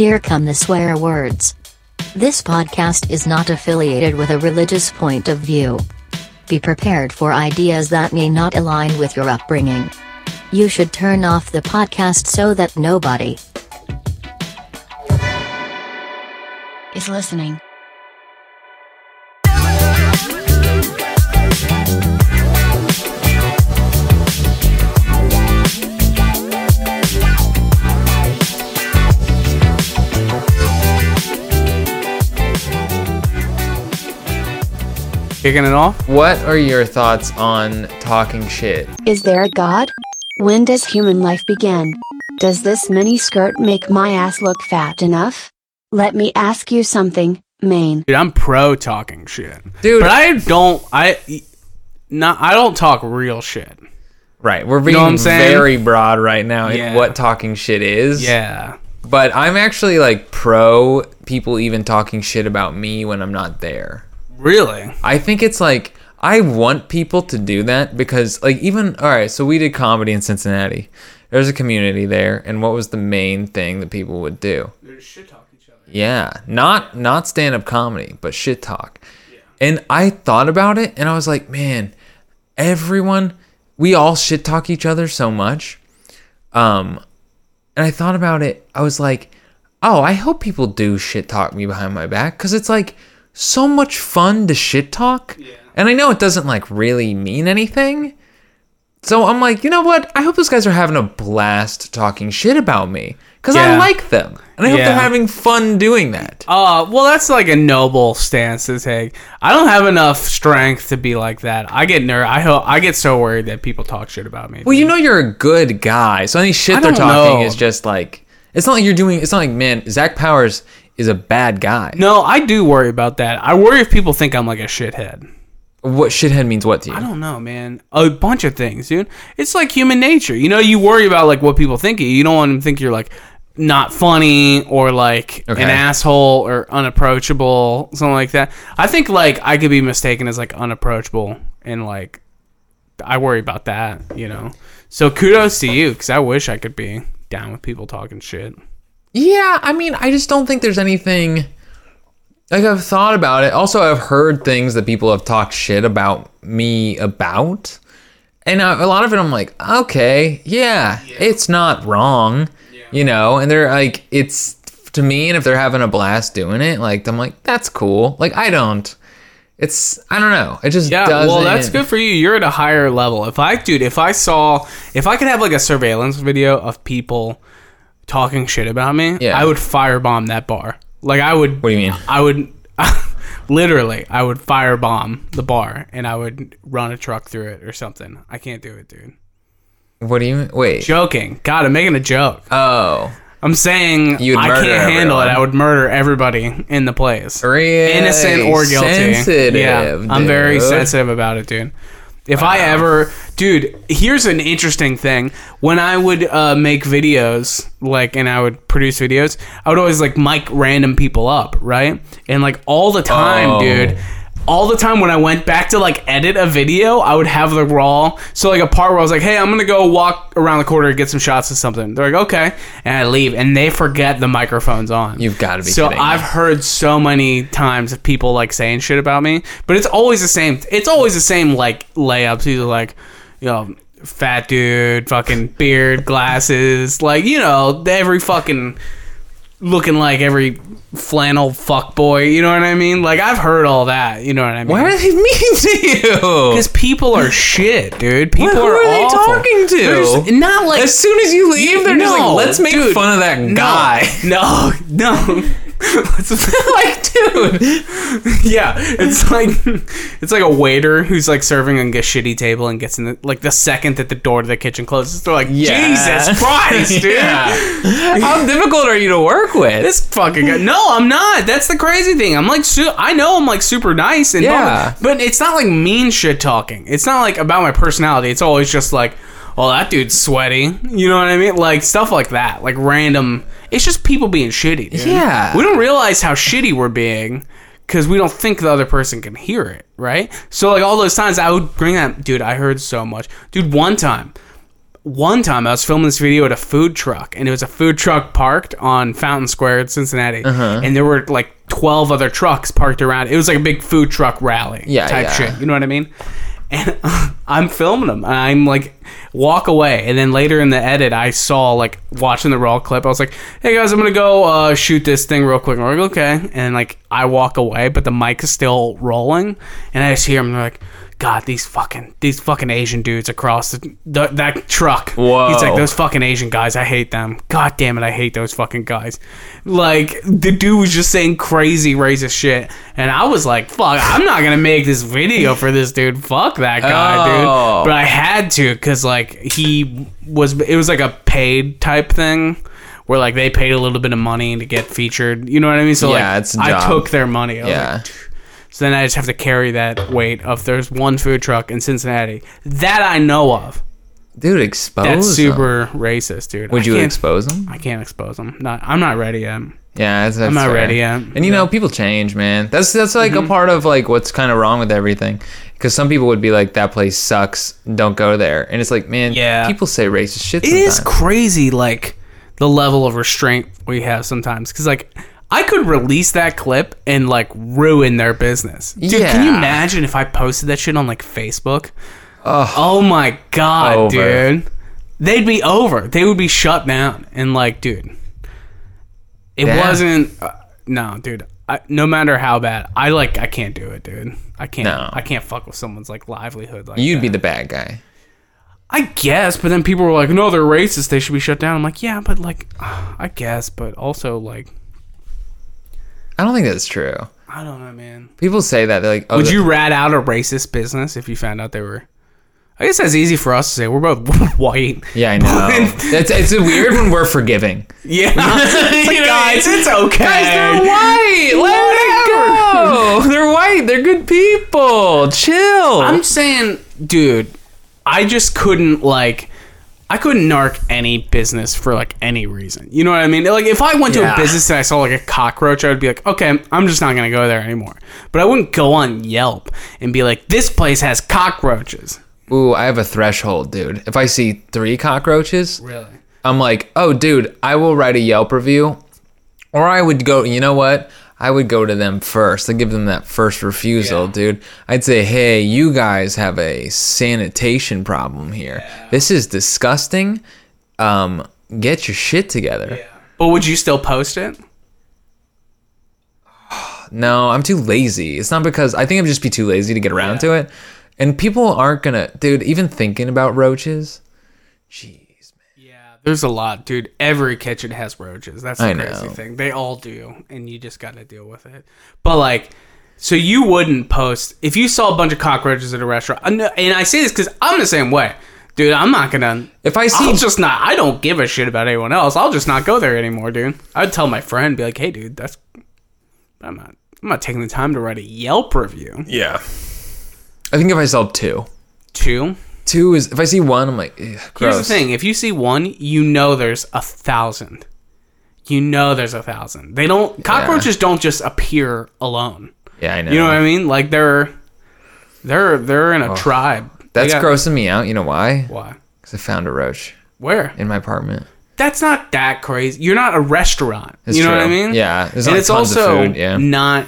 Here come the swear words. This podcast is not affiliated with a religious point of view. Be prepared for ideas that may not align with your upbringing. You should turn off the podcast so that nobody is listening. Kicking it off? What are your thoughts on talking shit? Is there a God? When does human life begin? Does this mini skirt make my ass look fat enough? Let me ask you something, Maine. Dude, I'm pro talking shit. Dude. But I don't I not I don't talk real shit. Right, we're being know what I'm saying? very broad right now Yeah. in what talking shit is. Yeah. But I'm actually like pro people even talking shit about me when I'm not there. Really? I think it's like I want people to do that because like even all right, so we did comedy in Cincinnati. There's a community there, and what was the main thing that people would do? shit talk each other. Yeah, not not stand up comedy, but shit talk. Yeah. And I thought about it, and I was like, man, everyone, we all shit talk each other so much. Um, and I thought about it. I was like, oh, I hope people do shit talk me behind my back because it's like so much fun to shit talk. And I know it doesn't like really mean anything. So I'm like, you know what? I hope those guys are having a blast talking shit about me because I like them, and I hope Yeah. they're having fun doing that. Uh well that's like a noble stance to take. I don't have enough strength to be like that. I get ner I ho- I get so worried that people talk shit about me. Well, you know you're a good guy, so any shit I they're talking know. is just like it's not like you're doing. It's not like man, Zach Powers is a bad guy. no, I do worry about that. I worry if people think I'm like a shithead. What shithead means what to you? I don't know, man. A bunch of things, dude. It's like human nature. You know, you worry about like what people think of you. You don't want them to think you're like not funny or like Okay. an asshole or unapproachable, something like that. I think like I could be mistaken as like unapproachable and like I worry about that, you know. So kudos to you cuz I wish I could be down with people talking shit. Yeah, I mean, I just don't think there's anything. Like I've thought about it. Also, I've heard things that people have talked shit about me about, and uh, a lot of it, I'm like, okay, yeah, it's not wrong, you know. And they're like, it's to me, and if they're having a blast doing it, like I'm like, that's cool. Like I don't. It's I don't know. It just Yeah, doesn't. well, that's good for you. You're at a higher level. If I, dude, if I saw, if I could have like a surveillance video of people talking shit about me, Yeah. I would firebomb that bar. Like I would. What do you mean? I would, literally, I would firebomb the bar and I would run a truck through it or something. I can't do it, dude. What do you mean? wait? Joking. God, I'm making a joke. Oh, I'm saying You'd I can't handle it. I would murder everybody in the place. Really innocent or guilty. sensitive, yeah, I'm very sensitive about it, dude. If I ever, dude, here's an interesting thing. When I would uh, make videos, like, and I would produce videos, I would always like mic random people up, right? And like all the time, Oh. dude. All the time when I went back to like edit a video, I would have the raw. So like a part where I was like, "Hey, I'm gonna go walk around the corner and get some shots of something." They're like, "Okay," and I leave, and they forget the microphone's on. You've gotta be So kidding. I've heard so many times of people like saying shit about me, but it's always the same. It's always the same like layups. Either like, you know, fat dude, fucking beard, glasses, like you know, every fucking looking like every flannel fuck boy. You know what I mean? Like I've heard all that. You know what I mean? What are they mean to you? Because people are shit, dude. People Who are, are they awful. talking to? Just- not like As soon as you leave, they're just like, let's make dude. fun of that guy. No. guy. No, Let's- like, dude. yeah, it's like it's like a waiter who's like serving on a shitty table and gets in the like the second that the door to the kitchen closes, they're like, Jesus Christ, dude. Yeah. How difficult are you to work with? This fucking guy. No, I'm not. That's the crazy thing. I'm like, su- I know I'm like super nice and Yeah. but it's not like mean shit talking. It's not like about my personality. It's always just like, well, that dude's sweaty. You know what I mean? Like stuff like that. Like random. It's just people being shitty. Dude. Yeah. We don't realize how shitty we're being because we don't think the other person can hear it, right? So like all those times I would bring that dude. I heard so much, dude. One time. one time I was filming this video at a food truck, and it was a food truck parked on Fountain Square in Cincinnati, Uh-huh. and there were like twelve other trucks parked around. It was like a big food truck rally, Yeah, type yeah. shit. You know what I mean? And I'm filming them, and I'm like walk away, and then later in the edit, I saw like watching the raw clip. I was like, "Hey guys, I'm gonna go uh, shoot this thing real quick." And we're like, "Okay," and like I walk away, but the mic is still rolling, and I just hear him like. God, these fucking these fucking Asian dudes across the, the, that truck. Whoa. He's like those fucking Asian guys. I hate them. God damn it, I hate those fucking guys. Like the dude was just saying crazy racist shit, and I was like, "Fuck, I'm not gonna make this video for this dude. Fuck that guy, Oh. dude." But I had to because like he was. It was like a paid type thing. Where like they paid a little bit of money to get featured, you know what I mean? So Yeah, like it's I took their money. I was like, Yeah. So then I just have to carry that weight of there's one food truck in Cincinnati that I know of Dude, expose that's them. super racist, dude. Would I you expose them? I can't expose them. Not, I'm not ready yet. Yeah, that's, that's I'm not fair. ready yet. And you know, people change, man. That's that's like Mm-hmm. a part of like what's kind of wrong with everything. Because some people would be like, "That place sucks. Don't go there." And it's like, man, Yeah. people say racist shit. It Sometimes. is crazy, like the level of restraint we have sometimes. Because like I could release that clip and like ruin their business. Dude, can you imagine if I posted that shit on like Facebook? Oh my god, Over. dude. They'd be over. They would be shut down. And like, dude, it Yeah. wasn't. Uh, no, dude. I, no matter how bad, I like. I can't do it, dude. I can't. No. I can't fuck with someone's like livelihood. Like You'd that. be the bad guy. I guess, but then people were like, "No, they're racist. They should be shut down." I'm like, "Yeah, but like, I guess, but also like, I don't think that's true. I don't know, man." People say that they're like, "Oh, Would you rat out a racist business if you found out they were? I guess that's easy for us to say. We're both white. Yeah, I know. it's it's weird when we're forgiving. Yeah, it's like, guys, it's okay. Guys, they're white. Let it go. They're white. They're good people. Chill. I'm saying, dude, I just couldn't like. I couldn't narc any business for like any reason. You know what I mean? Like if I went to a business and I saw like a cockroach, I would be like, okay, I'm just not gonna go there anymore. But I wouldn't go on Yelp and be like, this place has cockroaches. Ooh, I have a threshold, dude. If I see three cockroaches, Really? I'm like, oh, dude, I will write a Yelp review. Or I would go, you know what? I would go to them first. I give them that first refusal, Yeah. dude. I'd say, hey, you guys have a sanitation problem here. This is disgusting. Um, get your shit together. But would you still post it? No, I'm too lazy. It's not because I think I'd just be too lazy to get around to it. And people aren't gonna, dude. Even thinking about roaches. Yeah, there's a lot, dude. Every kitchen has roaches. That's the I crazy know. thing. They all do, and you just got to deal with it. But like, so you wouldn't post if you saw a bunch of cockroaches at a restaurant. And and I say this because I'm the same way, dude. I'm not gonna. If I see I'll just not. I don't give a shit about anyone else. I'll just not go there anymore, dude. I'd tell my friend, be like, hey, dude, that's. I'm not. I'm not taking the time to write a Yelp review. Yeah. I think if I saw two, Two. Two is if I see one, I'm like, gross. Here's the thing: if you see one, you know there's a thousand. You know there's a thousand. They don't. Cockroaches don't just appear alone. Yeah, I know. You know what I mean? Like they're they're they're in a oh, tribe. They That's got- grossing me out. You know why? Why? Because I found a roach Where? in my apartment. That's not that crazy. You're not a restaurant. It's you know what I mean? Yeah, and it's also yeah. not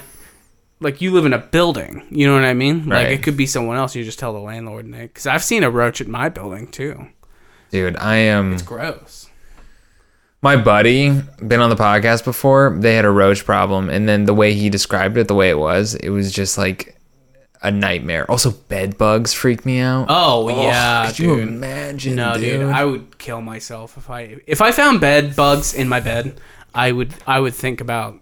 like you live in a building. You know what I mean? Like it could be someone else. You just tell the landlord, Nick. Because I've seen a roach at my building too. Dude, I am. It's gross. my buddy been on the podcast before. They had a roach problem, and then the way he described it, the way it was, it was just like a nightmare. Also, bed bugs freak me out. Oh, yeah, could dude. you imagine? No, dude. dude, I would kill myself if I if I found bed bugs in my bed. I would I would think about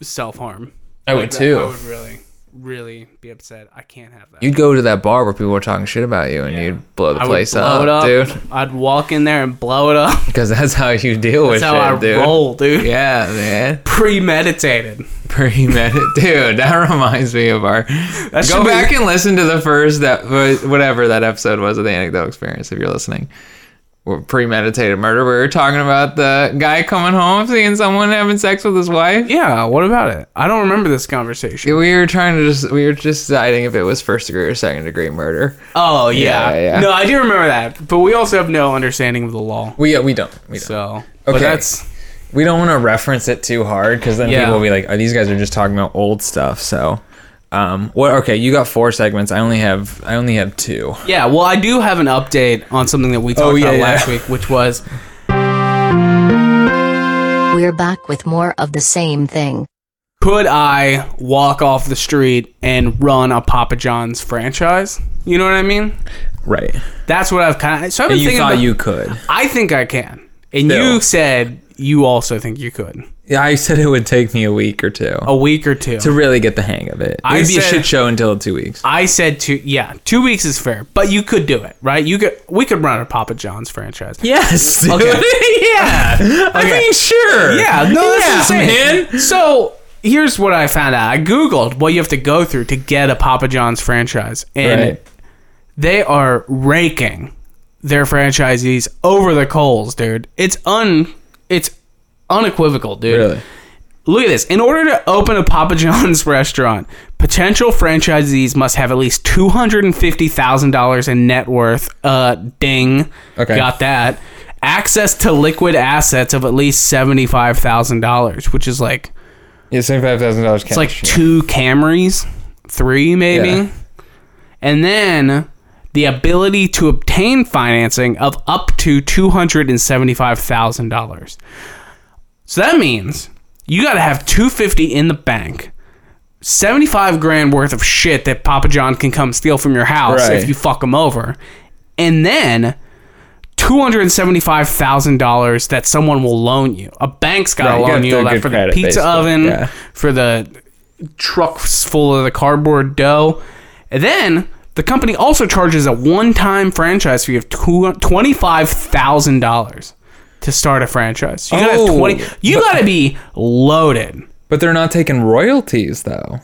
self harm. I would too. I would really really be upset. I can't have that. You'd go to that bar where people were talking shit about you, and you'd blow the I would place blow up, it up, dude. I'd walk in there and blow it up. Because that's how you deal with it. That's with how shit, I dude. roll, dude. Yeah, man. Premeditated. Premeditated, dude. That reminds me of our. Go be- back and listen to the first that whatever that episode was of the anecdote experience if you're listening. Premeditated murder. We were talking about the guy coming home seeing someone having sex with his wife. Yeah, what about it? I don't remember this conversation. We were trying to just we were just deciding if it was first degree or second degree murder. Oh yeah. Yeah, yeah. No, I do remember that, but we also have no understanding of the law. We we don't we don't So, but Okay. that's we don't want to reference it too hard because then Yeah. people will be like, oh, these guys are just talking about old stuff. So, um, what? Okay, you got four segments. I only have I only have two. yeah. Well, I do have an update on something that we talked Oh, yeah, about yeah. last week, which was We're back with more of the same thing. could I walk off the street and run a Papa John's franchise? You know what I mean? Right. That's what I've kind of. So I've been And you thinking thought about- you could. I think I can, and Still. you said you also think you could. Yeah, I said it would take me a week or two A week or two. to really get the hang of it. It I would be a said- shit show until two weeks. I said two. Yeah, two weeks is fair, but you could do it, right? You could. We could run a Papa John's franchise. Yes. dude. Okay. yeah. I Okay. mean, sure. Yeah, no, that's yeah, insane. man. So here's what I found out. I googled what you have to go through to get a Papa John's franchise, and Right. they are raking their franchisees over the coals, dude. It's un, it's unequivocal, dude. Really. Look at this. In order to open a Papa John's restaurant, potential franchisees must have at least two hundred and fifty thousand dollars in net worth. Uh, ding. Okay. Got that. Access to liquid assets of at least seventy five thousand dollars, which is like Yeah, seventy-five thousand dollars. it's like two Camrys, three maybe, Yeah. and then the ability to obtain financing of up to two hundred and seventy five thousand dollars. So that means you got to have two fifty in the bank. 75 grand worth of shit that Papa John can come steal from your house Right. if you fuck him over. And then $275,000 that someone will loan you. A bank's got to you loan you that for the pizza basically. oven, Yeah. for the trucks full of the cardboard dough. And then the company also charges a one-time franchise fee of tw- $25,000 to start a franchise. You got to Oh, 20 You but- got to be loaded. But they're not taking royalties though.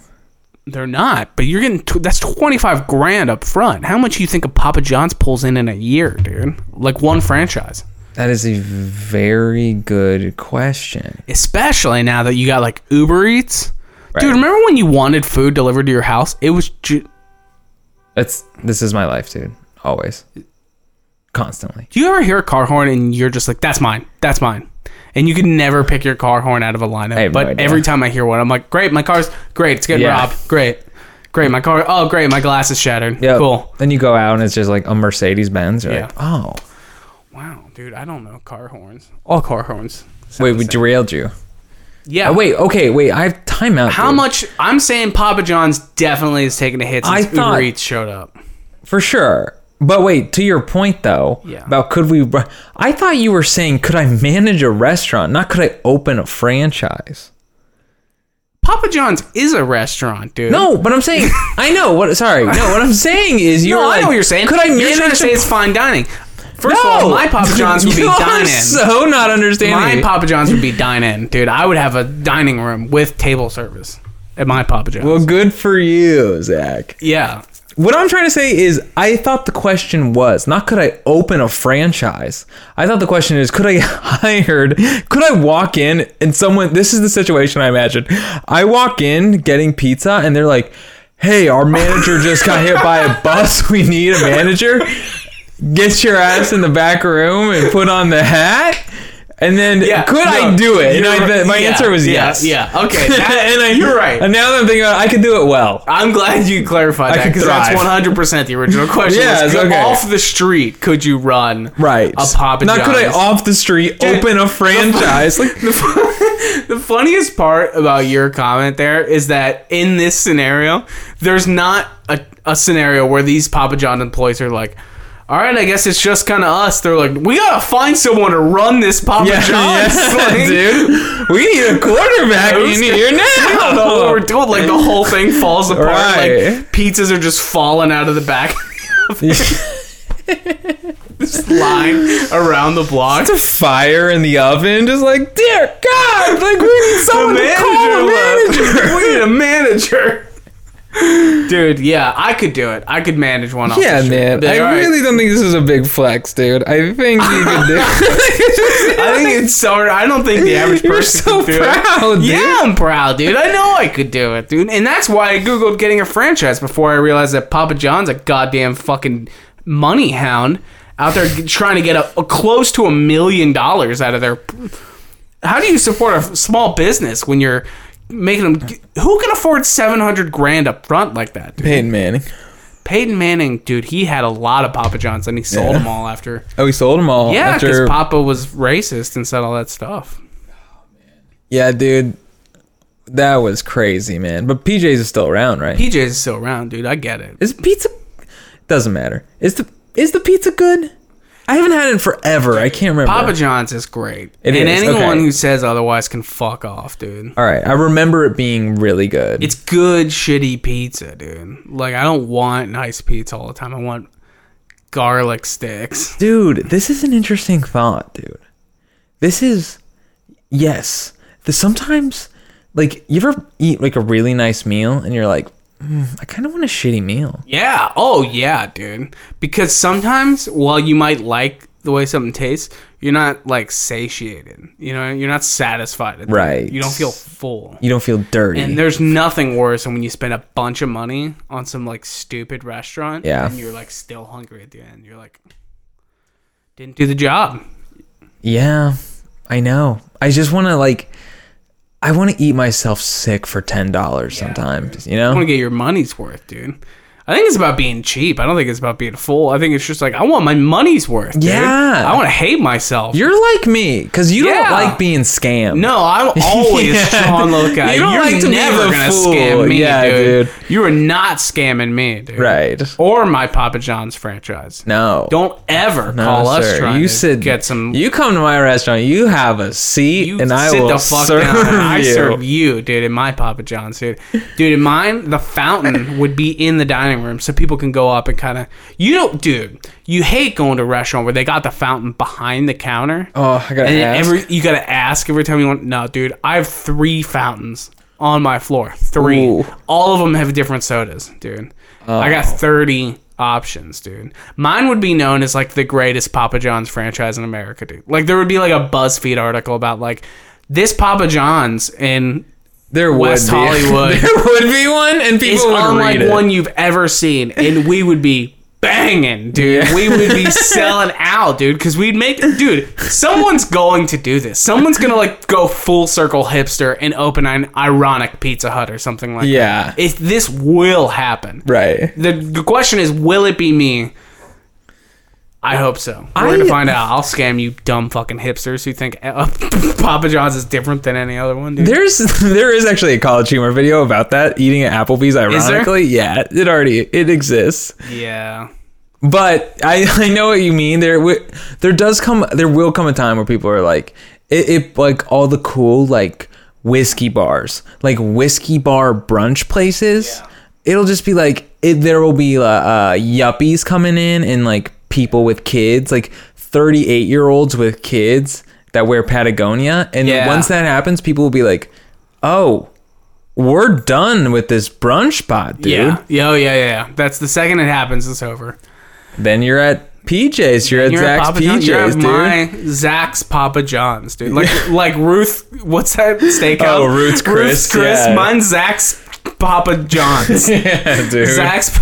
They're not, but you're getting tw- that's 25 grand up front. How much do you think a Papa John's pulls in in a year, dude? Like one franchise. That is a very good question. Especially now that you got like Uber Eats. Right. Dude, remember when you wanted food delivered to your house? It was ju- That's this is my life, dude. Always, constantly. Do you ever hear a car horn and you're just like, "That's mine. That's mine." And you can never pick your car horn out of a lineup. No but idea. every time I hear one, I'm like, "Great, my car's great. It's getting Yeah. robbed. Great, great. My car. Oh, great, my glass is shattered. Yeah. Cool. Then you go out and it's just like a Mercedes Benz. Yeah. like, oh, Wow, dude, I don't know car horns. All car horns. wait, we derailed you. Yeah. Oh, wait, okay, wait. I have timeout. How dude. much? I'm saying Papa John's definitely is taking a hit since I thought- Uber Eats showed up. For sure. But wait, to your point though, Yeah. about could we? I thought you were saying could I manage a restaurant, not could I open a franchise. Papa John's is a restaurant, dude. No, but I'm saying I know what. Sorry, no. What I'm saying is you. no, were I know what you're saying. Could I You're manage? trying to say it's fine dining. First no, of all, my Papa John's would be dine in. So not understanding. my Papa John's would be dine in, dude. I would have a dining room with table service at my Papa John's. well, good for you, Zach. yeah. What I'm trying to say is, I thought the question was not could I open a franchise. I thought the question is, could I hired? Could I walk in and someone? This is the situation I imagine. I walk in getting pizza, and they're like, "Hey, our manager just got hit by a bus. We need a manager. Get your ass in the back room and put on the hat." And then Yeah, could I do it? And I, my Yeah, answer was yeah, yes. yeah. Okay, that- and I, you're right. And now that I'm thinking about it, I could do it well. I'm glad you clarified I that because that's 100 percent the original question. Yeah, was, okay. Off the street, could you run Right. a Papa John? Not could I off the street Dude, open a franchise? like the, the funniest part about your comment there is that in this scenario, there's not a, a scenario where these Papa John employees are like, all right, I guess it's just kind of us. They're like, we gotta find someone to run this Papa yeah, John's. yeah, Like, dude. We need a quarterback in here We don't know what we're doing. Like the whole thing falls apart. Right. Like pizzas are just falling out of the back. this line around the block. It's a fire in the oven, just like dear God, like we need someone to call a manager. we need a manager. Dude. Yeah, I could do it. I could manage one. Off Yeah, man. I "All right." really don't think this is a big flex, dude. I think you could do. I think it's so. I don't think the average person You're so could do proud, it. dude. Yeah, I'm proud, dude. I know I could do it, dude. And that's why I googled getting a franchise before I realized that Papa John's a goddamn fucking money hound out there trying to get a, a close to a million dollars out of their. How do you support a small business when you're making them? Who can afford seven hundred grand up front like that? Dude? Peyton Manning. Peyton Manning, dude, he had a lot of Papa John's and he sold Yeah. them all after. Oh, he sold them all. Yeah, because after- Papa was racist and said all that stuff. Yeah, dude. That was crazy, man. But PJ's is still around, right? PJ's is still around, dude. I get it. Is pizza doesn't matter. Is the is the pizza good? I haven't had it in forever. I can't remember. Papa John's is great. It and is, anyone okay. who says otherwise can fuck off, dude. All right, I remember it being really good. It's good, shitty pizza, dude. Like, I don't want nice pizza all the time. I want garlic sticks. dude, this is an interesting thought, dude. This is yes. The sometimes like you ever eat like a really nice meal and you're like, "Mm, I kind of want a shitty meal. Yeah. Oh, yeah, dude. Because sometimes, while you might like the way something tastes, you're not, like, satiated. You know, you're not satisfied. at the end. Right. You don't feel full. You don't feel dirty. And there's nothing worse than when you spend a bunch of money on some like stupid restaurant, Yeah. and you're like still hungry at the end. You're like, didn't do the job. yeah, I know. I just want to like, I want to eat myself sick for ten dollars sometimes. You know, I want to get your money's worth, dude. I think it's about being cheap. I don't think it's about being full. I think it's just like I want my money's worth. dude. Yeah. I want to hate myself. You're like me because you Yeah. don't like being scammed. no, I'm always Yeah. Sean Lookout. Uh, you don't You're like to be never the gonna fool. scam me, Yeah, dude. dude. You are not scamming me, dude. Right. Or my Papa John's franchise. No. Don't ever No, call us trying you to sit, get some You come to my restaurant. You have a seat, You and I will the fuck serve down. and I you. serve you, dude, in my Papa John's, dude. Dude, in mine, the fountain would be in the dining room, so people can go up and kind of. You don't, dude. You hate going to a restaurant where they got the fountain behind the counter. Oh, I gotta and ask. every you gotta ask every time you want. No, dude, I have three fountains on my floor. Three. Ooh. All of them have different sodas, dude. I got oh. thirty options, dude. Mine would be known as like the greatest Papa John's franchise in America, dude. Like there would be like a BuzzFeed article about like this Papa John's in there West would be. Hollywood. there would be one, and people would unlike read it. one you've ever seen, and we would be banging, dude. Yeah. We would be selling out, dude, because we'd make, dude. Someone's going to do this. Someone's gonna like go full circle hipster and open an ironic Pizza Hut or something like Yeah. that. Yeah, if this will happen, right. the, the question is, will it be me? I hope so. We're I- gonna find out. I'll scam you, dumb fucking hipsters who think uh, Papa John's is different than any other one, dude. There's there is actually a college humor video about that eating at Applebee's. Ironically, yeah, it already it exists. yeah. But I I know what you mean. There there does come there will come a time where people are like it, it like all the cool like whiskey bars like whiskey bar brunch places. It'll just be like it, there will be uh, uh, yuppies coming in and like people with kids like 38 year olds with kids that wear Patagonia and Yeah. once that happens people will be like oh we're done with this brunch spot dude Yeah. Yeah, oh, yeah, yeah, yeah. That's the second it happens, it's over. Then you're at PJ's. You're at You're at Zach's Papa John's. You're at dude. my Zach's Papa John's, dude. Like like Ruth. What's that steakhouse? Oh, Ruth's Chris, Ruth's Chris. yeah. Mine's Zach's Papa John's. yeah, dude. Zach's.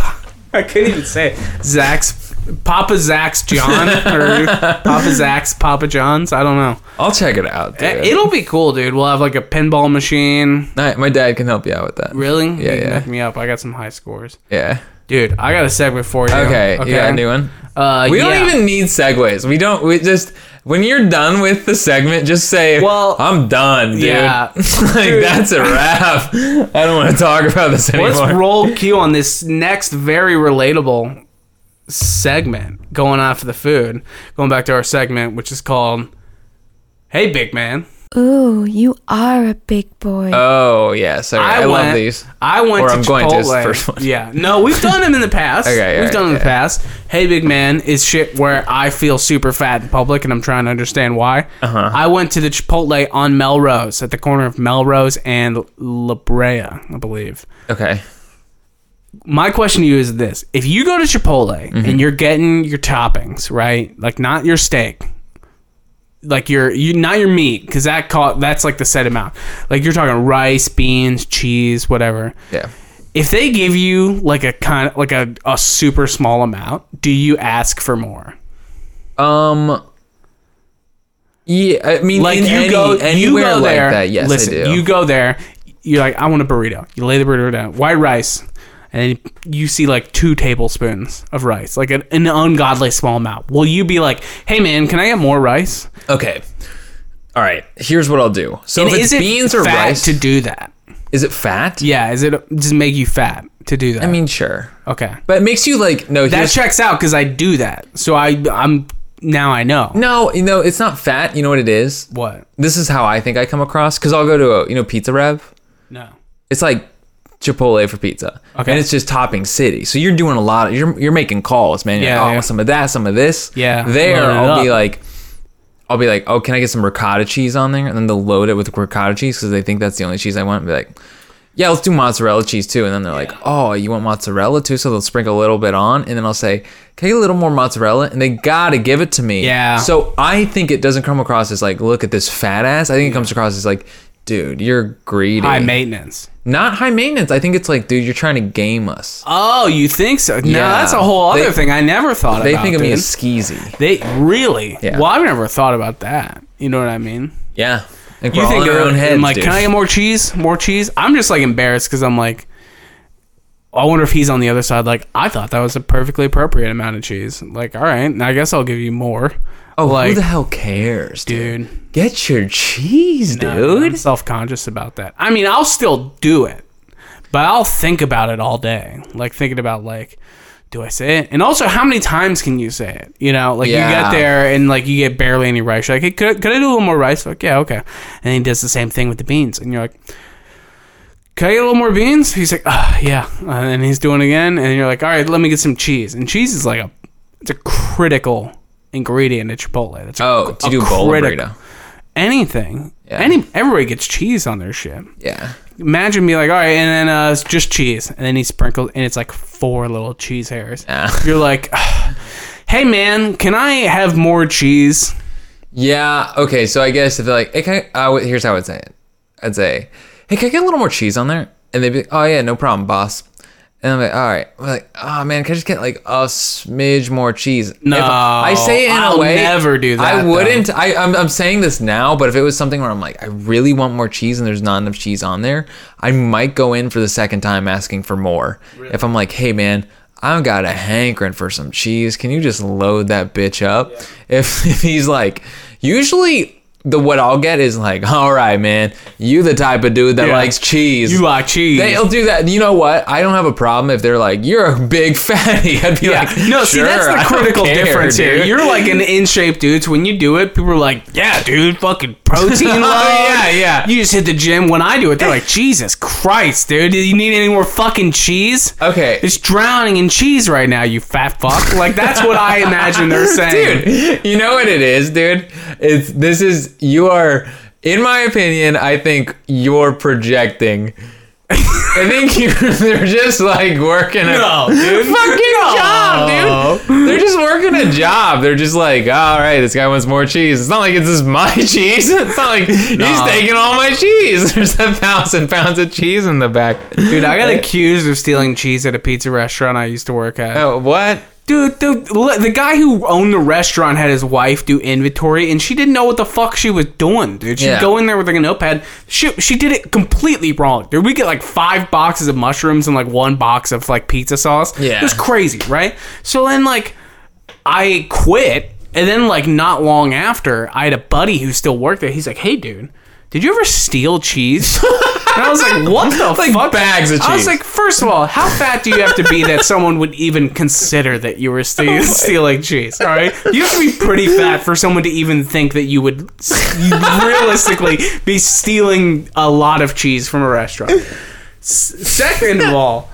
I couldn't even say it. Zach's Papa Zach's John or Papa Zach's Papa John's. I don't know. I'll check it out, dude. Eh, It'll be cool, dude. We'll have like a pinball machine. Nah, my dad can help you out with that. Really? Yeah, You yeah. Hook me up. I got some high scores, Yeah. dude. I got a segment for you. Okay, you got a new one? Uh, We yeah. don't even need segues. We don't. We just when you're done with the segment, just say, Well, I'm done, dude." yeah. like that's a wrap. I don't want to talk about this anymore. Let's roll cue on this next very relatable segment going after the food. Going back to our segment, which is called Hey Big Man. Ooh, you are a big boy. oh yeah, sorry. I, love went- these. I went Or to I'm going to is the Chipotle. first one. Yeah, no, we've done them in the past. Okay, we've alright, done them in the past. Hey Big Man is shit where I feel super fat in public, and I'm trying to understand why. Uh-huh. I went to the Chipotle on Melrose at the corner of Melrose and La Brea, I believe. Okay. My question to you is this: If you go to Chipotle and you're getting your toppings, right? Like not your steak, like your you not your meat, because that co- that's like the set amount. Like you're talking rice, beans, cheese, whatever. Yeah. If they give you like a kind of like a, a super small amount, do you ask for more? Um. Yeah, I mean, Like you any- go, you anywhere go like there. that. Yes, listen, I do. you go there. You're like, I want a burrito. You lay the burrito down, white rice, and you see like two tablespoons of rice, like an, an ungodly small amount. Will you be like, Hey man, can I get more rice? okay. All right. Here's what I'll do. So And if is it's it beans or fat rice, to do that? is it fat? Yeah, is it does it make you fat to do that? I mean, sure, okay, but it makes you like no. that checks out because I do that. So I I'm now I know no, you know, it's not fat. You know what it is? what. This is how I think I come across because I'll go to a you know Pizza Rev. No. It's like Chipotle for pizza. Okay. And it's just topping city. So you're doing a lot of you're you're making calls, man. You're Yeah, like, oh, yeah. some of that, some of this. Yeah, There I'll be like I'll be like, "Oh, can I get some ricotta cheese on there?" And then they'll load it with ricotta cheese cuz they think that's the only cheese I want. And be like, "Yeah, let's do mozzarella cheese too." And then they're like, "Oh, you want mozzarella too?" So they'll sprinkle a little bit on, and then I'll say, "Can I get a little more mozzarella?" And they got to give it to me. Yeah. So I think it doesn't come across as like, "Look at this fat ass." I think it comes across as like, "Dude, you're greedy." High maintenance. Not high maintenance. I think it's like, dude, you're trying to game us. Oh, you think so? No, Yeah. that's a whole other They- thing I never thought. They about. think of me dude. as skeezy. They really? Yeah. Well, I've never thought about that. You know what I mean? Yeah. Like You we're all in our of own heads, I'm like, dude. can I get more cheese? More cheese? I'm just like embarrassed because I'm like, I wonder if he's on the other side. Like, I thought that was a perfectly appropriate amount of cheese. Like, all right, I guess I'll give you more. oh, like, who the hell cares, dude? dude? Get your cheese, I'm dude. self conscious about that. I mean, I'll still do it, but I'll think about it all day. Like thinking about like, do I say it? And also, how many times can you say it? You know, like you get there and like you get barely any rice. You're like, hey, could, could I do a little more rice? Like, yeah, okay. And he does the same thing with the beans, and you're like. Can I get a little more beans? He's like, ah, yeah, uh, and he's doing it again, and you're like, all right, let me get some cheese. And cheese is like a, it's a critical ingredient at Chipotle. That's a, Oh, to a do bowl critical- burrito. anything. Yeah. Any everybody gets cheese on their shit. Yeah. Imagine me like, all right, and then uh, it's just cheese, and then he sprinkles, and it's like four little cheese hairs. Yeah. You're like, hey man, can I have more cheese? Yeah. Okay. So I guess if they're like, I, I here's how I would say it. I'd say, hey, can I get a little more cheese on there? And they'd be like, oh yeah, no problem, boss. And I'm like, all right. I'm like, oh man, can I just get like a smidge more cheese? No, If I say it in I'll a way, never do that, I wouldn't. I, I'm, I'm saying this now, but if it was something where I'm like, I really want more cheese and there's not enough cheese on there, I might go in for the second time asking for more. If I'm like, hey man, I've got a hankering for some cheese. Can you just load that bitch up? If, if he's like, usually the what I'll get is like, all right, man, you the type of dude that Yeah. likes cheese. You like cheese? They'll do that. You know what? I don't have a problem if they're like, "You're a big fatty." I'd be yeah. like, no, see, that's the I critical care, difference here. You're like an in shape dude. So when you do it, people are like, yeah, dude, fucking protein load. Oh, yeah, yeah. You just hit the gym. When I do it, they're like, Jesus Christ, dude, do you need any more fucking cheese? Okay. It's drowning in cheese right now, you fat fuck. Like that's what I imagine they're saying. dude. You know what it is, dude? It's this is you are, in my opinion, I think you're projecting. I think you they're just like working a No, dude. fucking No. job, dude. They're just working a job. They're just like, all right, this guy wants more cheese. It's not like it's just my cheese. It's not like he's taking all my cheese. There's a thousand pounds of cheese in the back. Dude, I got accused of stealing cheese at a pizza restaurant I used to work at. Oh, what? Dude, the, the guy who owned the restaurant had his wife do inventory, and she didn't know what the fuck she was doing, dude. She'd Yeah. go in there with like a notepad. She, she did it completely wrong, dude. We get like five boxes of mushrooms and like one box of like pizza sauce. Yeah. It was crazy, right? So then, like, I quit, and then, like, not long after, I had a buddy who still worked there. He's like, hey, dude. Did you ever steal cheese? And I was like, "What the Like fuck?" bags of cheese. I was like, first of all, how fat do you have to be that someone would even consider that you were ste- oh stealing cheese? All right, you have to be pretty fat for someone to even think that you would realistically be stealing a lot of cheese from a restaurant. S- second of all,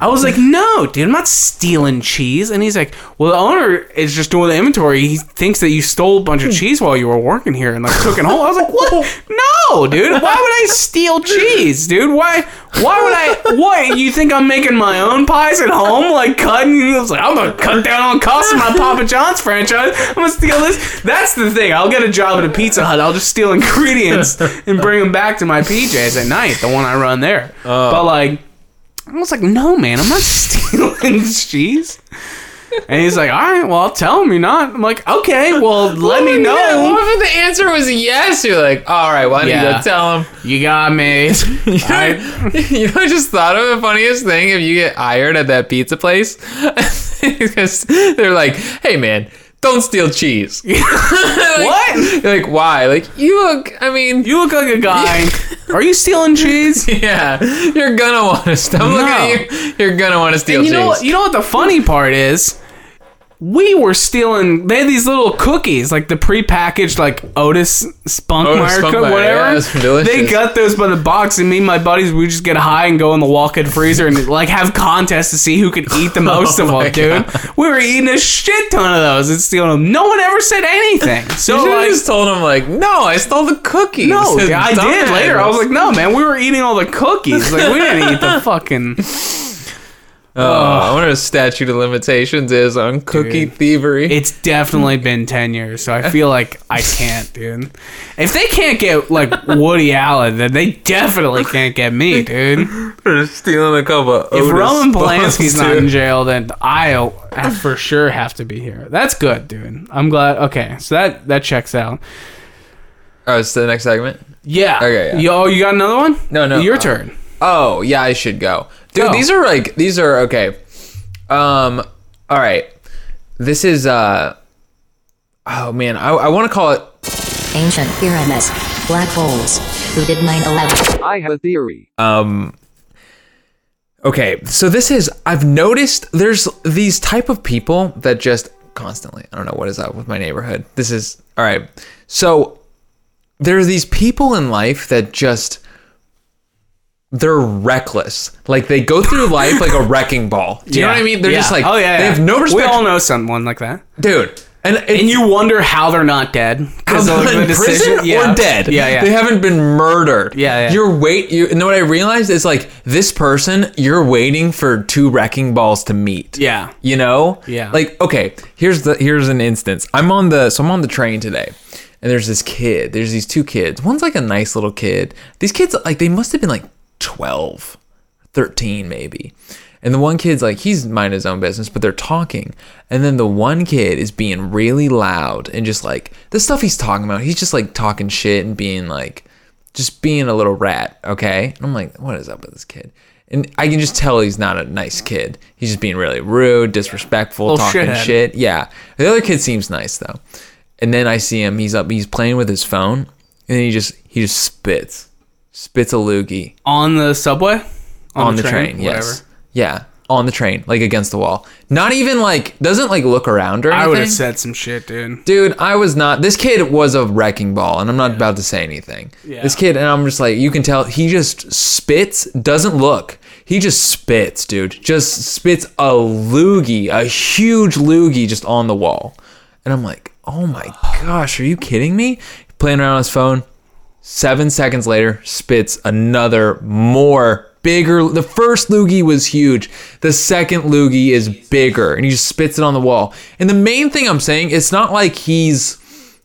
I was like, no, dude, I'm not stealing cheese. And he's like, well, the owner is just doing the inventory. He thinks that you stole a bunch of hmm. cheese while you were working here and like took it home. I was like, what? No, dude. Why would I steal cheese, dude? Why? Why would I? What? You think I'm making my own pies at home? Like cutting? I was like, I'm gonna cut down on costs of my Papa John's franchise. I'm gonna steal this. That's the thing. I'll get a job at a Pizza Hut. I'll just steal ingredients and bring them back to my PJs at night, the one I run there. Oh. But like. I was like, no, man, I'm not stealing cheese. And he's like, all right, well, I'll tell him you're not. I'm like, okay, well, let me Yeah, know. what if the answer was yes? You're like, all right, why don't you Yeah. go tell him? You got me. I, you know, I just thought of the funniest thing if you get hired at that pizza place. Because they're like, hey, man, don't steal cheese. what? Like, why? Like, you look, I mean, You look like a guy. Are you stealing cheese? yeah, you're gonna want to steal. I'm looking at you, you're gonna want to steal And you cheese. know, what- you know what the funny part is? We were stealing. They had these little cookies, like the prepackaged, like Otis Spunkmeyer, Spunkmeyer, whatever. yeah. They got those by the box, and me and my buddies, we just get high and go in the walk-in freezer and like have contests to see who could eat the most oh of Oh my them, dude. We were eating a shit ton of those and stealing them. No one ever said anything. So should have like, just told him, like, no, I stole the cookies. no, I did later. I was like, no, man, we were eating all the cookies. Like we didn't eat the fucking. Oh, I wonder what statute of limitations is on cookie Dude. thievery. It's definitely been 10 years, so I feel like I can't, dude. If they can't get, like, Woody Allen, then they definitely can't get me, dude. for stealing a couple. Of If Roman Polanski's not in jail, then I'll for sure have to be here. That's good, dude. I'm glad. Okay, so that, that checks out. Oh, it's the next segment. Yeah. Okay, yeah. You, oh, you got another one? No, no, Your uh, turn. Oh, yeah, I should go. Dude, Go. these are like these are okay. Um all right. This is uh Oh man, I, I want to call it Ancient pyramids. Black holes. Who did 9-11? I have a theory. um Okay, so this is I've noticed there's these type of people that just constantly, I don't know what is up with my neighborhood. This is all right. So there are these people in life that just they're reckless. Like they go through life like a wrecking ball. Do you know what I mean? They're just like oh, yeah, they have no respect. We all know someone like that. dude. And, And you wonder how they're not dead. Because of in the prison or dead. Yeah, yeah. They haven't been murdered. Yeah, yeah. You're wait. You know what I realized is like this person. You're waiting for two wrecking balls to meet. Yeah. You know. Yeah. Like okay, here's the here's an instance. I'm on the so I'm on the train today. And there's this kid. There's these two kids. One's like a nice little kid. These kids, like, they must have been like 12, 13 maybe. And the one kid's like, he's minding his own business, but they're talking. And then the one kid is being really loud and just like, the stuff he's talking about, he's just like talking shit and being like, just being a little rat, okay? And I'm like, what is up with this kid? And I can just tell he's not a nice kid. He's just being really rude, disrespectful, Little talking shithead. shit. Yeah. The other kid seems nice though. And then I see him, he's up, he's playing with his phone, and then he just he just spits. Spits a loogie On the subway? on, the, train, yes. Whatever. Yeah. On the train, like against the wall. Not even like doesn't like look around or anything. I would have said some shit, dude. Dude, I was not. This kid was a wrecking ball, and I'm not about to say anything. Yeah. This kid, and I'm just like, you can tell he just spits, doesn't look. He just spits, dude. Just spits a loogie, a huge loogie, just on the wall. And I'm like, oh my gosh, are you kidding me? Playing around on his phone. Seven seconds later, spits another more bigger. The first loogie was huge. The second loogie is bigger, and he just spits it on the wall. And the main thing I'm saying, it's not like he's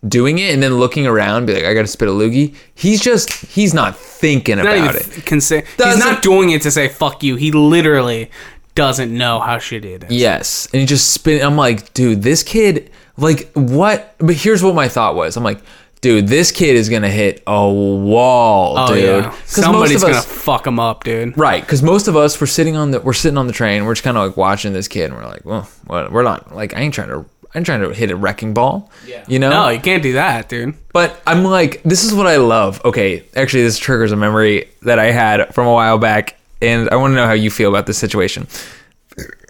doing it and then looking around, be like, I gotta spit a loogie. He's just, he's not thinking Not about it. can say he's Doesn't- doing it to say fuck you. He literally doesn't know how shitty it is. Yes. And he just spin. I'm like, dude, this kid, like, what? But here's what my thought was. I'm like, dude, this kid is gonna hit a wall, Oh dude. yeah. Somebody's of gonna us- fuck him up, dude. Right, because most of us we're sitting on the we're sitting on the train. We're just kind of like watching this kid, and we're like, well, what? We're not like I ain't trying to I ain't trying to hit a wrecking ball. Yeah. You know. No, you can't do that, dude. But I'm like, this is what I love. Okay, actually, this triggers a memory that I had from a while back, and I want to know how you feel about this situation.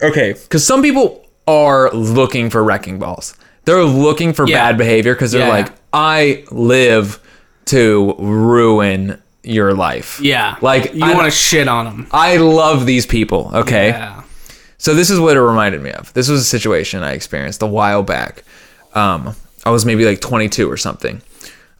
Okay, because some people are looking for wrecking balls. They're looking for Yeah. bad behavior because they're Yeah. like, I live to ruin your life. Yeah. Like, you I- want to shit on them. I love these people. Okay. Yeah. So this is what it reminded me of. This was a situation I experienced a while back. Um, I was maybe like 22 or something.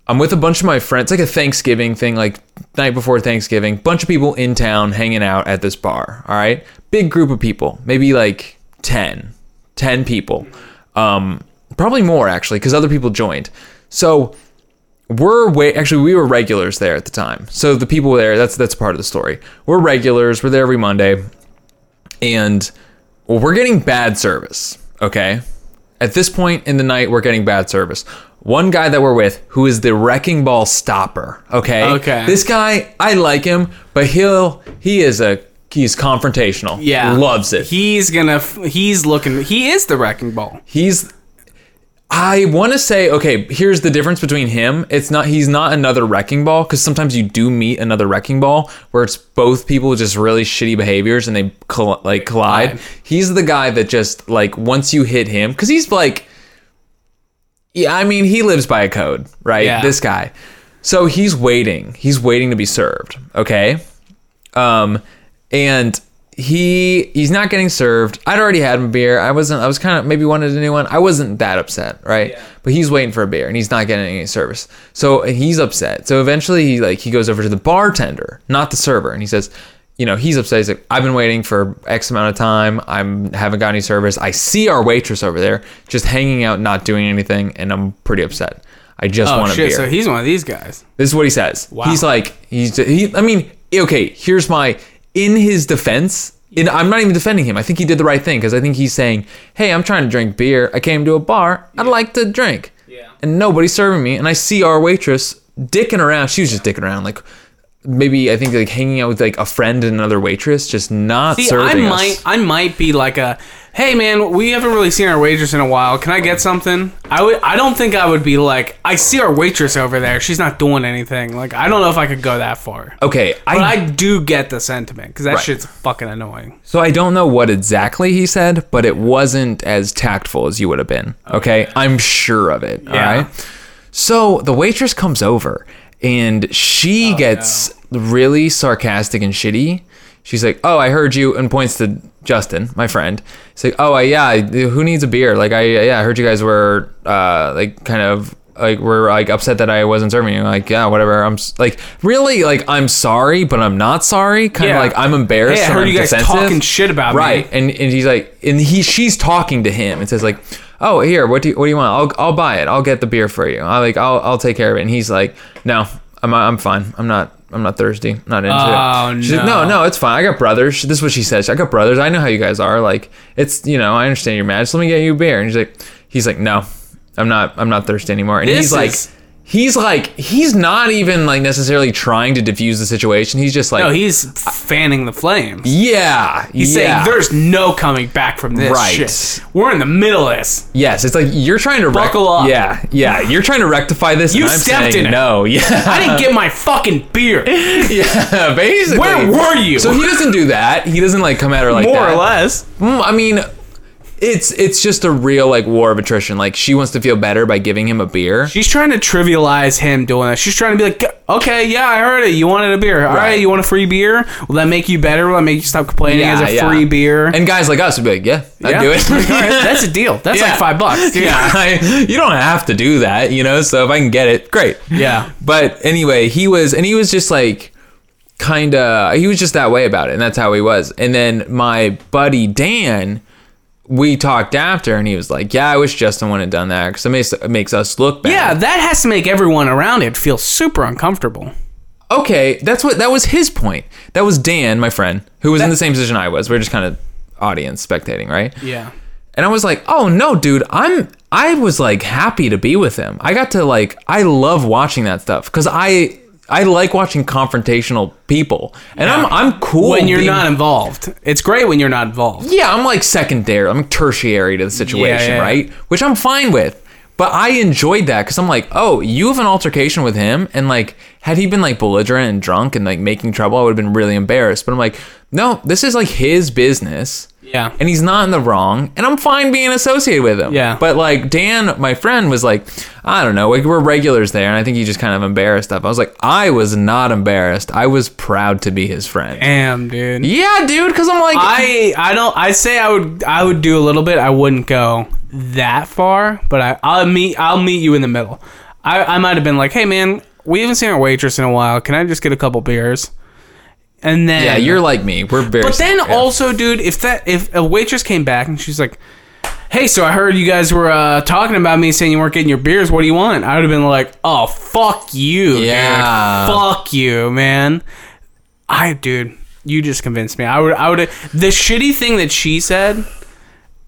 I'm with a bunch of my friends, like a Thanksgiving thing, like night before Thanksgiving. Bunch of people in town hanging out at this bar. All right, big group of people, maybe like 10, 10 people, um, probably more actually, because other people joined. So we're way actually we were regulars there at the time. So the people there, that's that's part of the story. We're regulars. We're there every Monday and well, we're getting bad service. Okay, at this point in the night, we're getting bad service. One guy that we're with, who is the wrecking ball stopper. Okay, Okay. This guy, I like him, but he'll he is a he's confrontational. Yeah. loves it. He's gonna he's looking. He is the wrecking ball. he's I want to say okay, here's the difference between him. It's not he's not another wrecking ball cuz sometimes you do meet another wrecking ball where it's both people with just really shitty behaviors and they like collide. He's the guy that just like once you hit him cuz he's like yeah, I mean, he lives by a code, right? Yeah. This guy. So he's waiting. He's waiting to be served, okay? Um and he he's not getting served. I'd already had him a beer. I wasn't I was kind of maybe wanted a new one. I wasn't that upset, right? But he's waiting for a beer and he's not getting any service. So he's upset. So eventually he like he goes over to the bartender, not the server, and he says, you know, he's upset. He's like, I've been waiting for X amount of time. I'm haven't got any service. I see our waitress over there just hanging out, not doing anything, and I'm pretty upset. I just Oh want a shit! beer. So he's one of these guys. This is what he says. Wow. He's like, he's, he, I mean, okay, here's my, in his defense, in, I'm not even defending him. I think he did the right thing because I think he's saying, hey, I'm trying to drink beer. I came to a bar. I'd like to drink. Yeah. And nobody's serving me. And I see our waitress dicking around. She was just dicking around. Like, maybe I think like hanging out with like a friend and another waitress, just not See, I serving might, us. I might be like a, hey man, we haven't really seen our waitress in a while. Can I get something? I would, I don't think I would be like, I see our waitress over there. She's not doing anything. Like, I don't know if I could go that far. Okay, But I do get the sentiment because that Right. shit's fucking annoying. So I don't know what exactly he said, but it wasn't as tactful as you would have been. Okay, I'm sure of it. All Yeah. right. So the waitress comes over and she gets really sarcastic and shitty. She's like, "Oh, I heard you," and points to Justin, my friend. It's like, "Oh, I, yeah, who needs a beer? Like, I yeah, I heard you guys were uh, like kind of." Like we're like upset that I wasn't serving you. Like yeah, whatever. I'm like really like I'm sorry, but I'm not sorry. Kind of Yeah. like I'm embarrassed. Hey, I heard I'm you guys talking shit about me. right. And and he's like, and he she's talking to him and says like, oh here, what do you, what do you want? I'll I'll buy it. I'll get the beer for you. I like I'll I'll take care of it. And he's like, no, I'm I'm fine. I'm not I'm not thirsty. I'm not into Oh, it. She's like, no. no, no, it's fine. I got brothers. This is what she says. I got brothers. I know how you guys are. Like it's you know I understand you're mad. Just let me get you a beer. And he's like, he's like, no, I'm not I'm not thirsty anymore. And This he's like. He's like he's not even like necessarily trying to diffuse the situation. He's just like No, he's fanning the flames. yeah. He's yeah. saying there's no coming back from this Right. shit. We're in the middle of this. Yes, it's like you're trying to rec- Buckle up. Yeah, yeah, you're trying to rectify this. You and I'm stepped saying in it. No, yeah, I didn't get my fucking beer. yeah, basically. Where were you? So he doesn't do that. He doesn't like come at her like More that. or less. Mm, I mean, it's it's just a real like war of attrition. Like she wants to feel better by giving him a beer. She's trying to trivialize him doing that. She's trying to be like, okay, yeah, I heard it. You wanted a beer. All right, Right. you want a free beer? Will that make you better? Will that make you stop complaining as a yeah. free beer? And guys like us would be like, yeah, I'd yeah. do it. That's a deal. That's Yeah. like five bucks. dude. yeah, I- you don't have to do that, you know. So if I can get it, great. Yeah. But anyway, he was, and he was just like, kind of, he was just that way about it, and that's how he was. And then my buddy Dan, we talked after, and he was like, "Yeah, I wish Justin wouldn't have done that because it makes it makes us look bad." Yeah, that has to make everyone around it feel super uncomfortable. Okay, that's what that was his point. That was Dan, my friend, who was in the same position I was. We are just kind of audience spectating, right? Yeah. And I was like, "Oh no, dude! I'm I was like happy to be with him. I got to like I love watching that stuff because I I like watching confrontational people, and I'm I'm cool When you're being- not involved. It's great when you're not involved. Yeah, I'm like secondary. I'm tertiary to the situation, Yeah, yeah. right? Which I'm fine with. But I enjoyed that because I'm like, oh, you have an altercation with him, and like, had he been like belligerent and drunk and like making trouble, I would have been really embarrassed. But I'm like, no, this is like his business. Yeah. and he's not in the wrong, and I'm fine being associated with him. Yeah. But like Dan, my friend, was like, I don't know, like we're regulars there, and I think he just kind of embarrassed stuff. I was like, I was not embarrassed. I was proud to be his friend. Damn, dude. yeah, dude, because I'm like, I I don't I say I would I would do a little bit. I wouldn't go that far, but I I'll meet I'll meet you in the middle. I I might have been like, "Hey man, we haven't seen our waitress in a while. Can I just get a couple beers?" And then yeah, you're like me. We're very. But then yeah. also, dude, if that if a waitress came back and she's like, "Hey, so I heard you guys were uh, talking about me saying you weren't getting your beers. What do you want?" I would have been like, "Oh, fuck you, Yeah. dude. Fuck you, man." I, dude, you just convinced me. I would, I would. The shitty thing that she said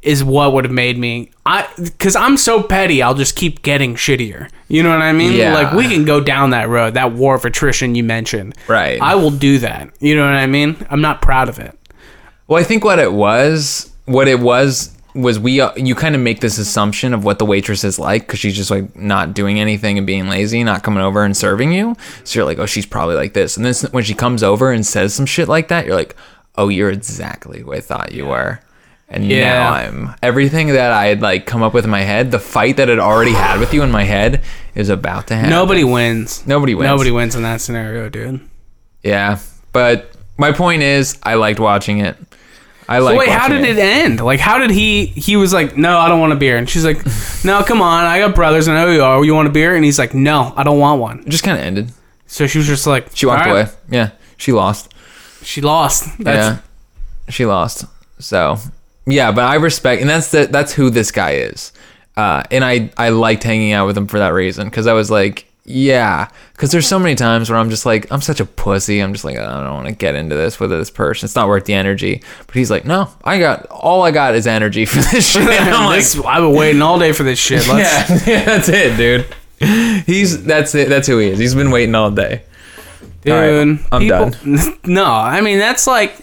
is what would have made me. I, because I'm so petty, I'll just keep getting shittier. You know what I mean? Yeah. Like we can go down that road, that war of attrition you mentioned. Right. I will do that. You know what I mean? I'm not proud of it. Well, I think what it was, what it was, was we. Uh, you kind of make this assumption of what the waitress is like because she's just like not doing anything and being lazy, not coming over and serving you. So you're like, oh, she's probably like this. And then when she comes over and says some shit like that, you're like, oh, you're exactly who I thought you were. And Yeah. now I'm everything that I had like come up with in my head. The fight that I'd already had with you in my head is about to happen. Nobody wins. Nobody wins. Nobody wins in that scenario, dude. Yeah, but my point is, I liked watching it. I So like. wait, how did it end? Like, how did he? He was like, "No, I don't want a beer," and she's like, "No, come on, I got brothers. I know who you are. You want a beer?" And he's like, "No, I don't want one." It just kind of ended. So she was just like, She walked away. Yeah, she lost. She lost. That's, yeah, she lost. So yeah, but I respect, and that's the that's who this guy is. Uh, and I I liked hanging out with him for that reason because I was like, yeah, because there's so many times where I'm just like, I'm such a pussy. I'm just like, I don't want to get into this with this person. It's not worth the energy. But he's like, no, I got all I got is energy for this shit. And I'm like, This- I've been waiting all day for this shit. Let's, yeah, yeah, that's it, dude. He's that's it. That's who he is. He's been waiting all day. dude. All right, I'm done. No, I mean that's like.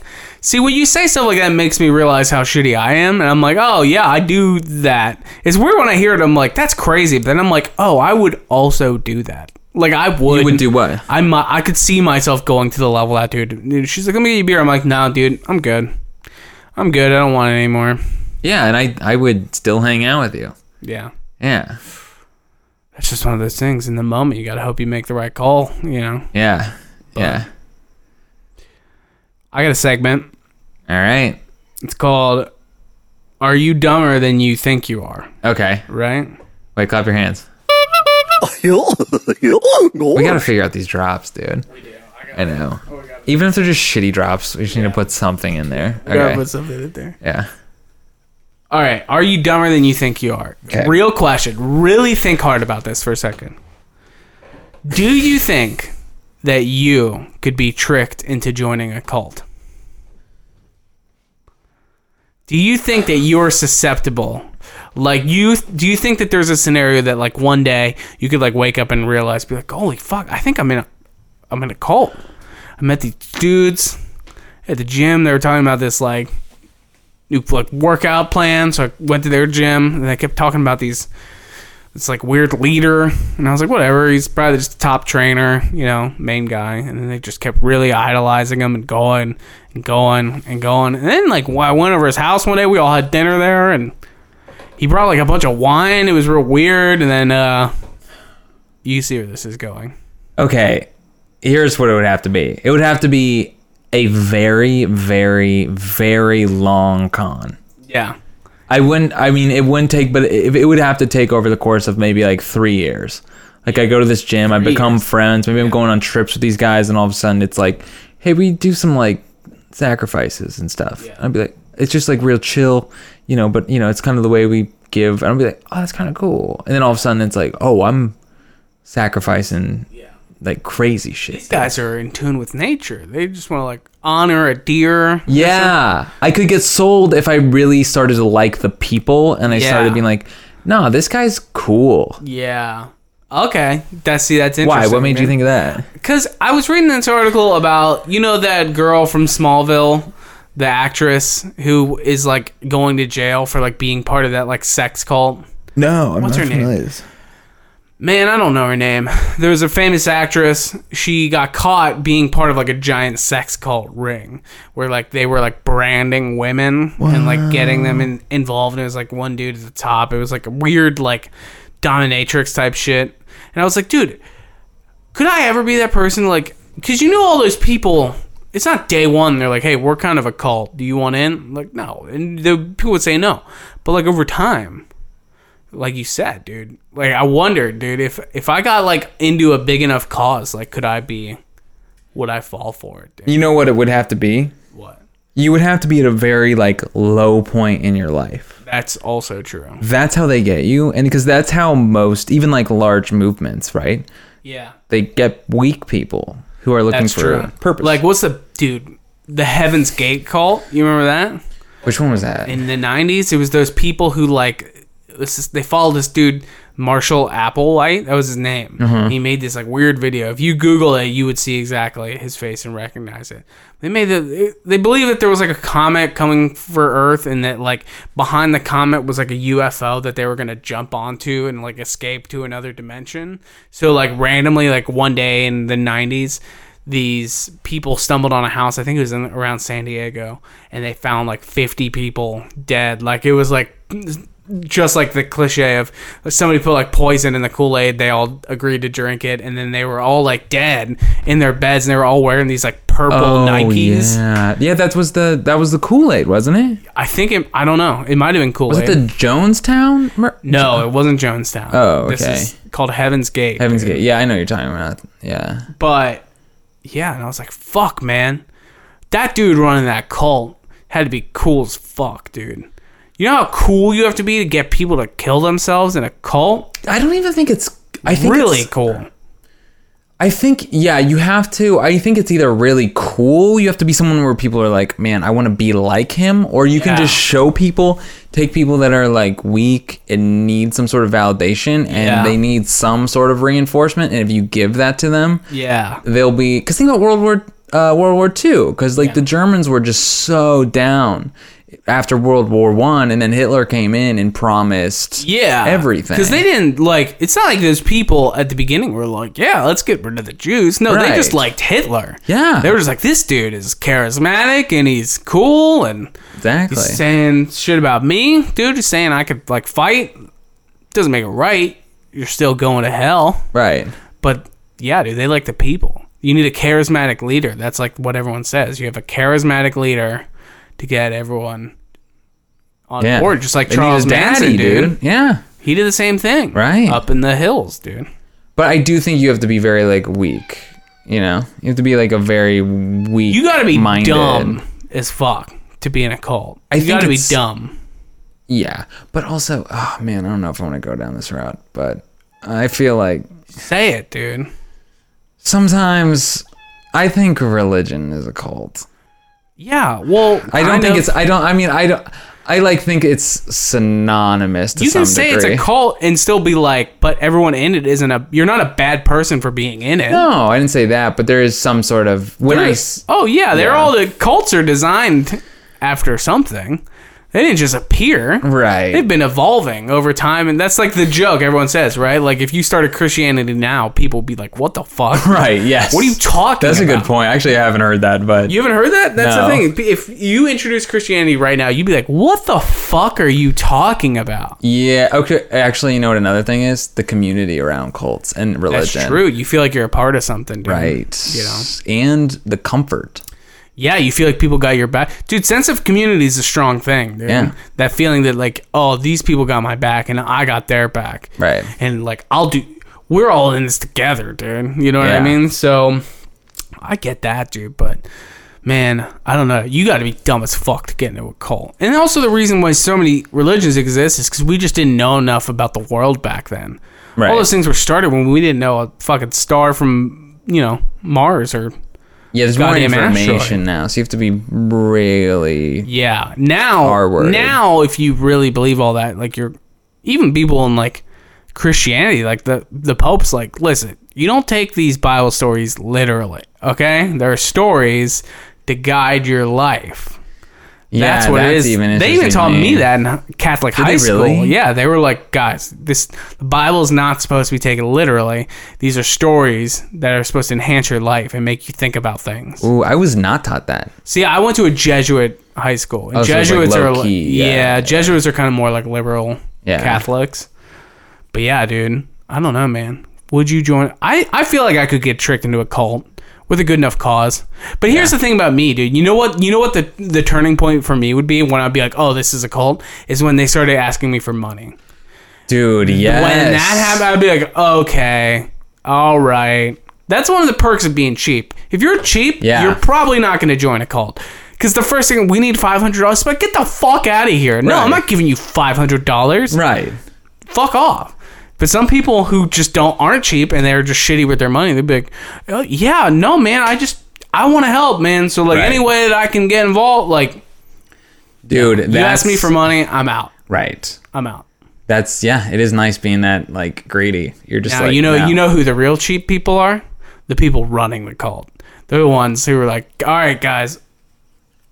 See, when you say stuff like that, it makes me realize how shitty I am, and I'm like, oh yeah, I do that. It's weird when I hear it. I'm like, that's crazy. But then I'm like, oh, I would also do that. Like I would. You would do what? I mi- I could see myself going to the level that dude. She's like, let me get you a beer. I'm like, no, dude, I'm good. I'm good. I don't want it anymore. Yeah, and I I would still hang out with you. Yeah. Yeah, That's just one of those things. In the moment, you gotta hope you make the right call. You know. yeah, yeah. I got a segment. All right. It's called "Are You Dumber Than You Think You Are?" Okay. Right? Wait, clap your hands. We gotta figure out these drops, dude. I know. Oh, Even if they're just shitty drops, we just need to put something in there. Gotta Okay. put something in there. Yeah. All right. Are you dumber than you think you are? Okay. Real question. Really think hard about this for a second. Do you think that you could be tricked into joining a cult? Do you think that you're susceptible? Like you do you think that there's a scenario that like one day you could like wake up and realize be like, "Holy fuck, I think I'm in a I'm in a cult." I met these dudes at the gym. They were talking about this like new like workout plan. So I went to their gym and they kept talking about these this like weird leader and I was like, whatever, he's probably just a top trainer, you know, main guy. And then they just kept really idolizing him and going and going and going. And then like I went over his house one day, we all had dinner there and he brought like a bunch of wine. It was real weird. And then uh you see where this is going. Okay. Here's what it would have to be. It would have to be a very, very, very long con. Yeah. I wouldn't. I mean, it wouldn't take, but it, it would have to take over the course of maybe like three years. Like I go to this gym, I become friends. Maybe I'm going on trips with these guys, and all of a sudden it's like, hey, we do some like sacrifices and stuff. I'd be like, it's just like real chill, you know. But you know, it's kind of the way we give. And I'd be like, oh, that's kind of cool. And then all of a sudden it's like, oh, I'm sacrificing. Like crazy shit. These guys are in tune with nature. They just want to like honor a deer. Yeah, I could get sold if I really started to like the people and I Yeah. started being like, "No, this guy's cool." Yeah. Okay. That's see. That's Why? What made you think of that? Because I was reading this article about you know that girl from Smallville, the actress who is like going to jail for like being part of that like sex cult. No, I'm What's not her name? familiar. with this. Man, I don't know her name. There was a famous actress. She got caught being part of like a giant sex cult ring where like they were like branding women and like getting them in, involved. And it was like one dude at the top. It was like a weird like dominatrix type shit. And I was like, dude, could I ever be that person? Like, because you know all those people. It's not day one. They're like, hey, we're kind of a cult. Do you want in? Like, no. And the people would say no. But like over time, like you said, dude. Like I wondered, dude, if if I got like into a big enough cause, like could I be would I fall for it? Dude? You know what it would have to be? What? You would have to be at a very like low point in your life. That's also true. That's how they get you, and because that's how most, even like large movements, right? Yeah. They get weak people who are looking That's for true. purpose. Like what's the dude, the Heaven's Gate cult? You remember that? which one was that? In the 90s, it was those people who like this is, they followed this dude Marshall Applewhite. That was his name. Mm-hmm. He made this like weird video. If you Google it, you would see exactly his face and recognize it. They made the. They believe that there was like a comet coming for Earth, and that like behind the comet was like a UFO that they were gonna jump onto and like escape to another dimension. So like randomly, like one day in the '90s, these people stumbled on a house. I think it was in around San Diego, and they found like 50 people dead. Like it was like just like the cliche of somebody put like poison in the Kool Aid. They all agreed to drink it, and then they were all like dead in their beds, and they were all wearing these like purple oh, Nikes. Oh, yeah, yeah. That was the that was the Kool Aid, wasn't it? I think it. I don't know. It might have been Kool Was it the Jonestown? Mer- no, it wasn't Jonestown. Oh, This okay. is called Heaven's Gate. Heaven's Gate. Yeah, I know what you're talking about. Yeah. But yeah, and I was like, fuck, man. That dude running that cult had to be cool as fuck, dude. You know how cool you have to be to get people to kill themselves in a cult? I don't even think it's. I think really it's- cool. I think yeah, you have to. I think it's either really cool. You have to be someone where people are like, man, I want to be like him, or you can just show people, take people that are like weak and need some sort of validation, and Yeah. they need some sort of reinforcement. And if you give that to them, Yeah. they'll be. Because think about World War uh, World War Two, because like the Germans were just so down after World War One, and then Hitler came in and promised Yeah. everything Because they didn't like, it's not like those people at the beginning were like, yeah, let's get rid of the Jews. No, they just liked Hitler. Yeah. They were just like, this dude is charismatic and he's cool and exactly he's saying shit about me. Dude, he's saying I could like fight. Doesn't make it right. You're still going to hell. right. But yeah, dude, they like the people. You need a charismatic leader. That's like what everyone says. You have a charismatic leader to get everyone on Yeah, board, just like They Charles a daddy, Manson, dude. Yeah. He did the same thing, Right. Up in the hills, dude. But I do think you have to be very like weak. You know, you have to be like a very weak. You got to be minded. dumb as fuck to be in a cult. I you think got to be dumb. Yeah, but also, oh man, I don't know if I want to go down this route, but I feel like Say it, dude. sometimes I think religion is a cult. Yeah. Well, I don't think of. it's. I don't. I mean, I don't. I like think it's synonymous to You can say degree. it's a cult and still be like, but everyone in it isn't a. You're not a bad person for being in it. No, I didn't say that, but there is some sort of when I. There's- s- oh yeah, they're Yeah. all the cults are designed after something. They didn't just appear. Right. They've been evolving over time, and that's like the joke everyone says, right? Like if you started Christianity now, people would be like, "What the fuck?" Right. Yes. What are you talking? That's a good point. Actually, I haven't heard that, but You haven't heard that? That's No. the thing. If you introduce Christianity right now, you'd be like, "What the fuck are you talking about?" Yeah. Okay. Actually, you know what another thing is? The community around cults and That's religion. true. You feel like you're a part of something, dude. Right. You know. And the comfort. Yeah, you feel like people got your back. Dude, sense of community is a strong thing, dude. Yeah. That feeling that like, oh, these people got my back and I got their back. Right. And like I'll do we're all in this together, dude. You know what I mean? So I get that, dude, but man, I don't know. You got to be dumb as fuck to get into a cult. And also the reason why so many religions exist is cuz we just didn't know enough about the world back then. Right. All those things were started when we didn't know a fucking star from, you know, Mars or Yeah, there's more asteroid. information now, so you have to be really. Yeah. Now, R word. now, if you really believe all that, like you're, even people in like Christianity, like the the Pope's like, listen, you don't take these Bible stories literally. Okay, They're stories to guide your life. Yeah, that's what it that's is. even they even taught me that in Catholic high they school. really? Yeah, they were like, guys, this the Bible's not supposed to be taken literally. These are stories that are supposed to enhance your life and make you think about things. Ooh, I was not taught that. See, I went to a Jesuit high school. And Oh, so like, Jesuits are like, key, yeah, yeah, yeah. Jesuits are kind of more like liberal Yeah. Catholics. But yeah, dude, I don't know, man. Would you join? I I feel like I could get tricked into a cult with a good enough cause. But here's the thing about me, dude. You know what? You know what the the turning point for me would be when I'd be like, oh, this is a cult, is when they started asking me for money. Dude, yes. When that happened, I'd be like, okay, all right. That's one of the perks of being cheap. If you're cheap, Yeah. you're probably not going to join a cult. Because the first thing we need five hundred dollars, but get the fuck out of here. No, I'm not giving you five hundred dollars. Right. Fuck off. But some people who just don't aren't cheap and they're just shitty with their money, they'd be like, oh, yeah, no, man, I just I want to help, man. So like Right. any way that I can get involved, like Dude, you ask me for money, I'm out. Right. I'm out. That's yeah, it is nice being that like greedy. You're just Now like you know no. you know who the real cheap people are? The people running the cult. They're the ones who are like, all right, guys,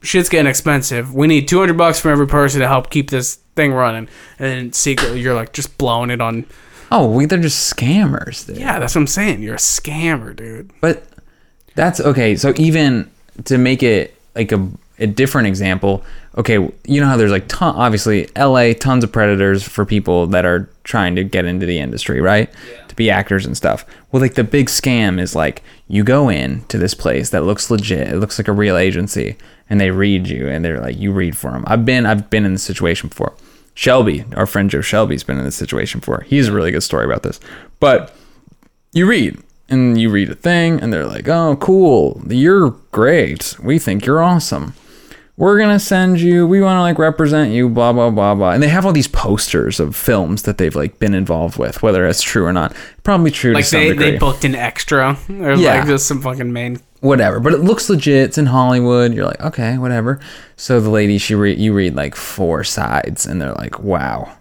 shit's getting expensive. We need two hundred bucks from every person to help keep this thing running. And then secretly, you're like just blowing it on. Oh, we they're just scammers, dude. Yeah, that's what I'm saying. You're a scammer, dude. But that's okay. So even to make it like a, a different example, okay, you know how there's like ton, obviously LA tons of predators for people that are trying to get into the industry, right? To be actors and stuff. Well, like the big scam is like you go in to this place that looks legit. It looks like a real agency and they read you and they're like you read for them. I've been I've been in this situation before. Shelby, our friend Joe Shelby's been in this situation before. He has a really good story about this. But you read and you read a thing and they're like oh cool you're great we think you're awesome we're gonna send you we want to like represent you blah blah blah blah and they have all these posters of films that they've like been involved with whether it's true or not probably true Like to some they, degree they booked an extra or Yeah. like just some fucking main. Whatever but it looks legit it's in hollywood you're like okay whatever. So the lady she read you read like four sides and they're like wow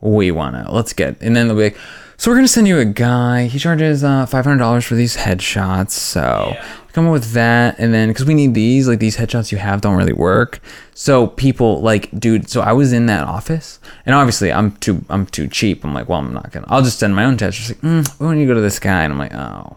we want to let's get and then they'll be like so we're gonna send you a guy he charges uh, $500 for these headshots so come up with that and then because we need these like these headshots you have don't really work. So people like dude so i was in that office and obviously i'm too i'm too cheap i'm like well i'm not gonna i'll just send my own test just like mm, we want you to go to this guy and i'm like oh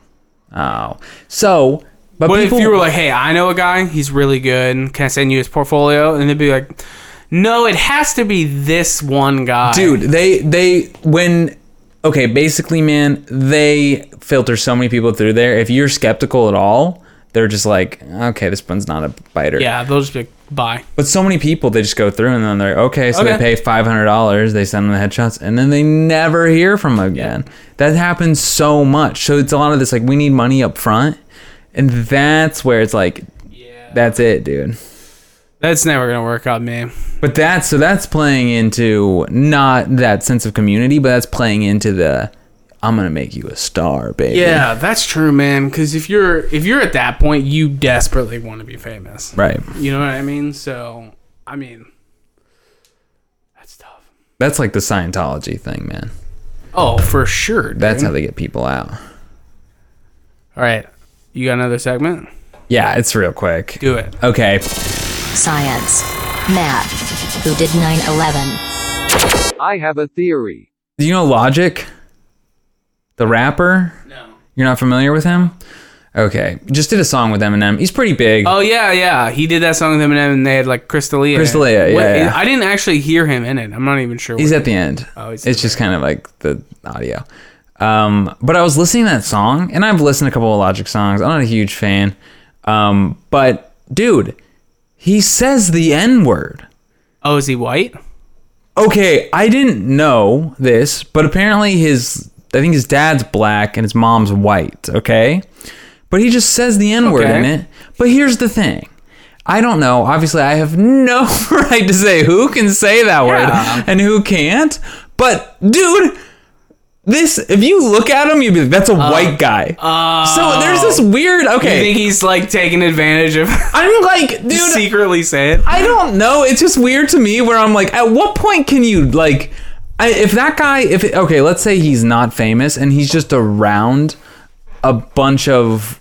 oh. So but What people, if you were like, hey, I know a guy. He's really good. Can I send you his portfolio? And they'd be like, no, it has to be this one guy. dude they they when okay basically man they filter so many people through there if you're skeptical at all they're just like okay this one's not a biter Yeah, they'll just be like, bye. but so many people they just go through and then they're okay so Okay. they pay $500 they send them the headshots and then they never hear from them again that happens so much so it's a lot of this like we need money up front and that's where it's like that's it dude That's never gonna work on me. But that's so that's playing into not that sense of community, but that's playing into the I'm gonna make you a star, baby. Yeah, that's true, man. Because if you're if you're at that point, you desperately want to be famous. Right. You know what I mean? So, I mean, that's tough. That's like the Scientology thing, man. Oh, for sure. Dude. That's how they get people out. All right, you got another segment? Yeah, it's real quick. Do it. Okay. Science. Math. Who did 9 11? I have a theory. Do you know Logic? The rapper? No. You're not familiar with him? Okay. Just did a song with Eminem. He's pretty big. Oh yeah, yeah. He did that song with Eminem, and they had like Crystalia. Crystalia, yeah, What- yeah. I didn't actually hear him in it. I'm not even sure. He's what- at the end. Oh, he's it's at just kind of like the audio. Um, but I was listening to that song, and I've listened to a couple of Logic songs. I'm not a huge fan. Um, but dude, he says the N word. oh, is he white? Okay, I didn't know this, but apparently his I think his dad's black and his mom's white, okay? But he just says the N-word Okay. in it. But here's the thing. I don't know. Obviously, I have no right to say who can say that Yeah. word and who can't. But dude, this if you look at him, you'd be like, that's a uh, white guy. so oh. there's this weird okay You think he's like taking advantage of I'm like, dude, secretly say it? I don't know. It's just weird to me where I'm like, at what point can you like, I, if that guy, if it, okay, let's say he's not famous and he's just around a bunch of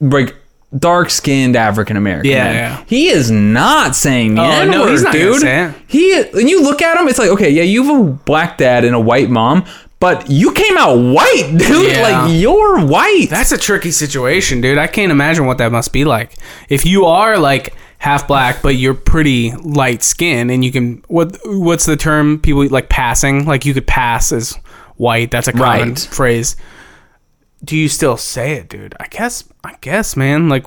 like dark skinned African American. Yeah, yeah. He is not saying the Oh, N-word, no, he's not dude. He when you look at him, it's like, okay, yeah, you have a black dad and a white mom, but you came out white, dude. Yeah. Like you're white. That's a tricky situation, dude. I can't imagine what that must be like. If you are like half black, but you're pretty light skin, and you can what what's the term people like passing? Like you could pass as white. That's a common Right. phrase. Do you still say it, dude? I guess. I guess, man. Like,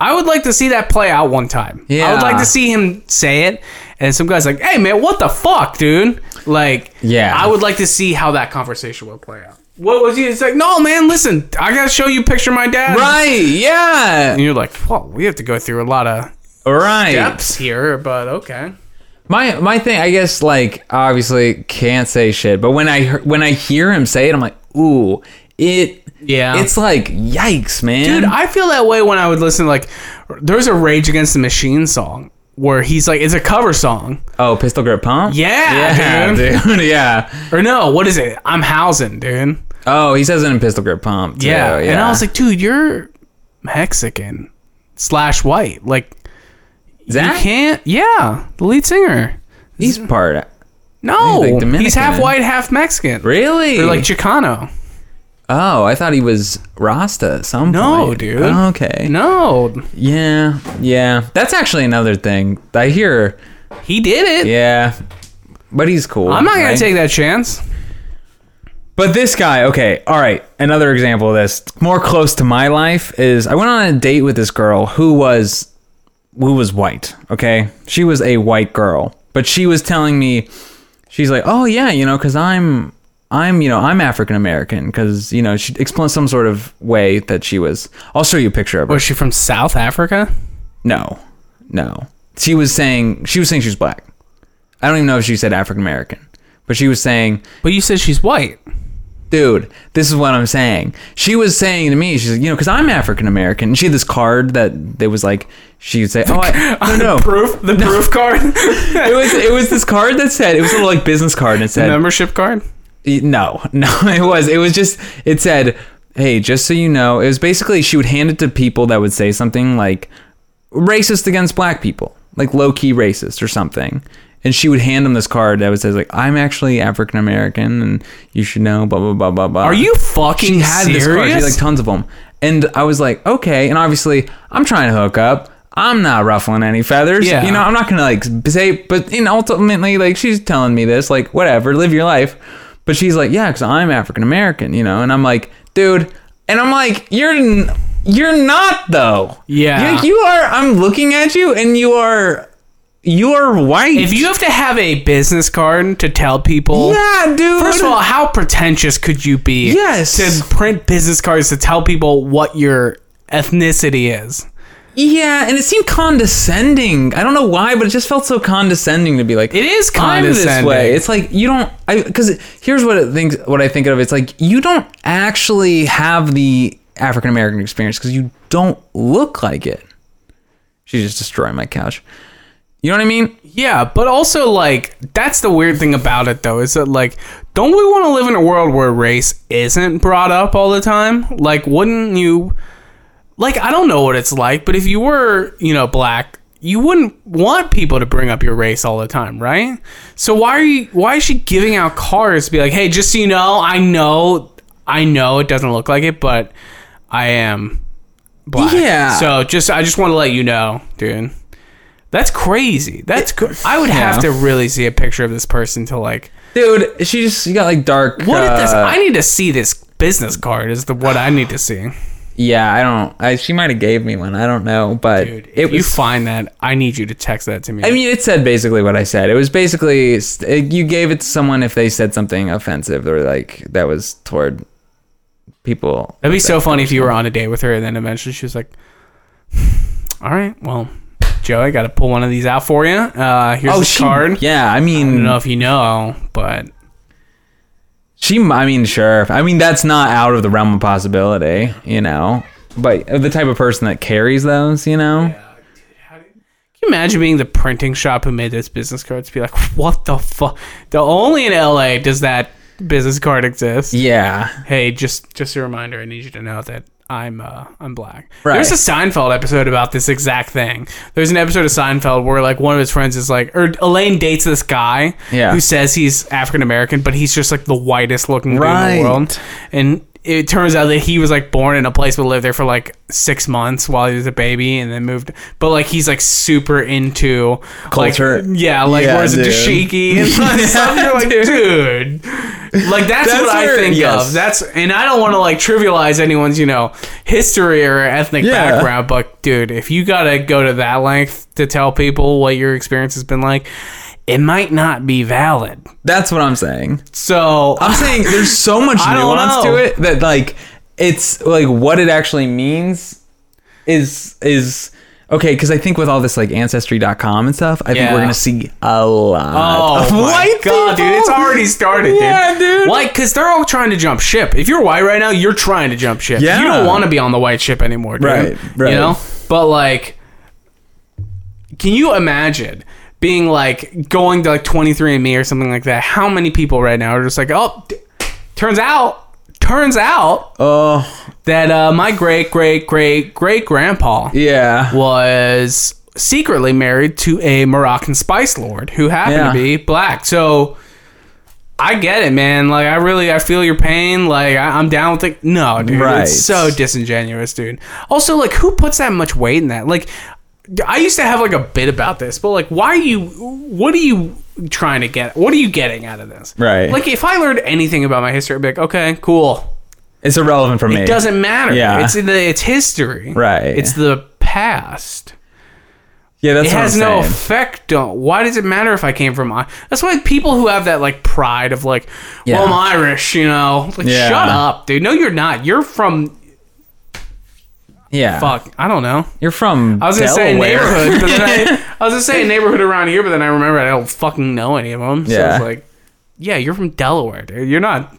I would like to see that play out one time. Yeah. I would like to see him say it, and some guy's like, "Hey, man, what the fuck, dude?" Like, Yeah. I would like to see how that conversation would play out. What was he? It's like, no, man. Listen, I gotta show you a picture of my dad. right. Yeah. And you're like, well, we have to go through a lot of Right. depths here, but okay. My my thing, I guess, like obviously can't say shit, but when I hear- when I hear him say it, I'm like, ooh, it. Yeah. It's like yikes, man. Dude, I feel that way when I would listen. Like, there's a Rage Against the Machine song where he's like, it's a cover song. oh, pistol grip pump. Yeah, yeah, dude. dude. yeah. Or no, what is it? I'm housing, dude. Oh, he says it in pistol grip pump. Too. Yeah. yeah. And I was like, dude, you're Mexican slash white. Like, Zach? you can't. Yeah, the lead singer. he's part. No, He's, like, he's half white, half Mexican. Really? Or like Chicano. Oh, I thought he was Rasta at some No, point. dude. Oh, okay. No, Yeah, yeah. That's actually another thing. I hear. he did it. Yeah, but he's cool. I'm not gonna right? take that chance. But this guy, okay, all right. Another example of this, more close to my life, is I went on a date with this girl who was who was white. Okay, she was a white girl, but she was telling me, she's like, oh yeah, you know, because I'm I'm you know I'm African American because you know she explained some sort of way that she was. I'll show you a picture of her. Was she from South Africa? No, no. She was saying she was saying she was black. I don't even know if she said African American, but she was saying But you said she's white. dude, this is what I'm saying. She was saying to me, she's like, you know, because I'm African American. And she had this card that that was like, she would say, oh, I, no, no. Proof? The proof card? It was it was this card that said it was a little like business card and it said Membership card? No no it was it was just it said hey just so you know it was basically she would hand it to people that would say something like racist against black people like low key racist or something and she would hand them this card that would say like I'm actually African American and you should know blah blah blah blah blah. Are you fucking She had serious? this card. She had like tons of them, and I was like okay. And obviously I'm trying to hook up. I'm not ruffling any feathers. Yeah. You know I'm not gonna like say. But know ultimately like she's telling me this like whatever live your life. But she's like yeah because I'm African American. You know and I'm like dude. And I'm like you're. N- you're not though. Yeah. You, you are. I'm looking at you, and you are. You are white. If you have to have a business card to tell people. yeah, dude. First of all, how pretentious could you be? Yes. To print business cards to tell people what your ethnicity is. Yeah, and it seemed condescending. I don't know why, but it just felt so condescending to be like, It is I'm this way. It's like you don't. I because here's what it thinks. What I think of. It's like you don't actually have the African American experience because you don't look like it. She just destroyed my couch. You know what I mean? Yeah, but also like that's the weird thing about it though is that like don't we want to live in a world where race isn't brought up all the time? Like wouldn't you like I don't know what it's like, but if you were, you know, black, you wouldn't want people to bring up your race all the time, right? So why are you why is she giving out cards to be like, "Hey, just so you know, I know I know it doesn't look like it, but I am black." Yeah. So just I just want to let you know, dude. That's crazy. That's cr- I would have to really see a picture of this person to like. Dude, she just you got like dark. what What is this? uh, I need to see this business card. Is the what I need to see, yeah, I don't. I, she might have gave me one. I don't know, but dude. it If you find that, I need you to text that to me. I mean, it said basically what I said. It was basically it, you gave it to someone if they said something offensive or like that was toward people. that'd be so funny if you were on a date with her and then eventually she was like, "All right, well, Joe, I got to pull one of these out for you. Uh, here's Oh, this she, card. Yeah, I mean, I don't know if you know, but she. I mean, sure. I mean, that's not out of the realm of possibility, you know. But the type of person that carries those, you know. Can you imagine being the printing shop who made those business cards? Be like, what the fuck? The only in LA does that business card exist. Yeah. Hey, just just a reminder. I need you to know that I'm uh, I'm black. Right. There's a Seinfeld episode about this exact thing. There's an episode of Seinfeld where like one of his friends is like, or Elaine dates this guy Yeah. who says he's African American, but he's just like the whitest looking dude in the world, and it turns out that he was like born in a place but lived there for like six months while he was a baby and then moved. But like he's like super into like, Culture. yeah, like Yeah, a dude. dashiki and stuff. You're like, dude, like that's, That's what I think yes. of. That's and I don't want to like trivialize anyone's you know history or ethnic Yeah. background, but dude, if you gotta go to that length to tell people what your experience has been like, it might not be valid. That's what I'm saying. So I'm saying there's so much nuance know. to it that like it's like what it actually means is is okay because I think with all this like ancestry.com and stuff, I think we're gonna see a lot Oh white god, people. dude! It's already started, Yeah, dude. Like, cause they're all trying to jump ship. If you're white right now, you're trying to jump ship. Yeah. You don't want to be on the white ship anymore, dude. Right, right. You know, but like, can you imagine? Being like going to like 23andMe or something like that. How many people right now are just like, oh, d- turns out, turns out Oh that uh, my great great great great grandpa yeah, was secretly married to a Moroccan spice lord who happened Yeah. to be black. So I get it, man. Like I really, I feel your pain. Like I, I'm down with it. No, dude, Right. it's so disingenuous, dude. Also, like who puts that much weight in that? Like I used to have like a bit about this, but like, why are you? What are you trying to get? What are you getting out of this? Right. Like if I learned anything about my history, I'd be like, okay, cool. it's irrelevant for me. It doesn't matter. Yeah. It's in the it's history. Right. It's the past Yeah, that's it has no effect on why does it matter if i came from I- that's why people who have that like pride of like Yeah. well i'm irish you know like Yeah. shut up dude no you're not you're from Yeah, fuck i don't know You're from. i was gonna say Delaware. neighborhood but then I, I was gonna say neighborhood around here but then i remember i don't fucking know any of them so Yeah. it's like yeah you're from delaware dude you're not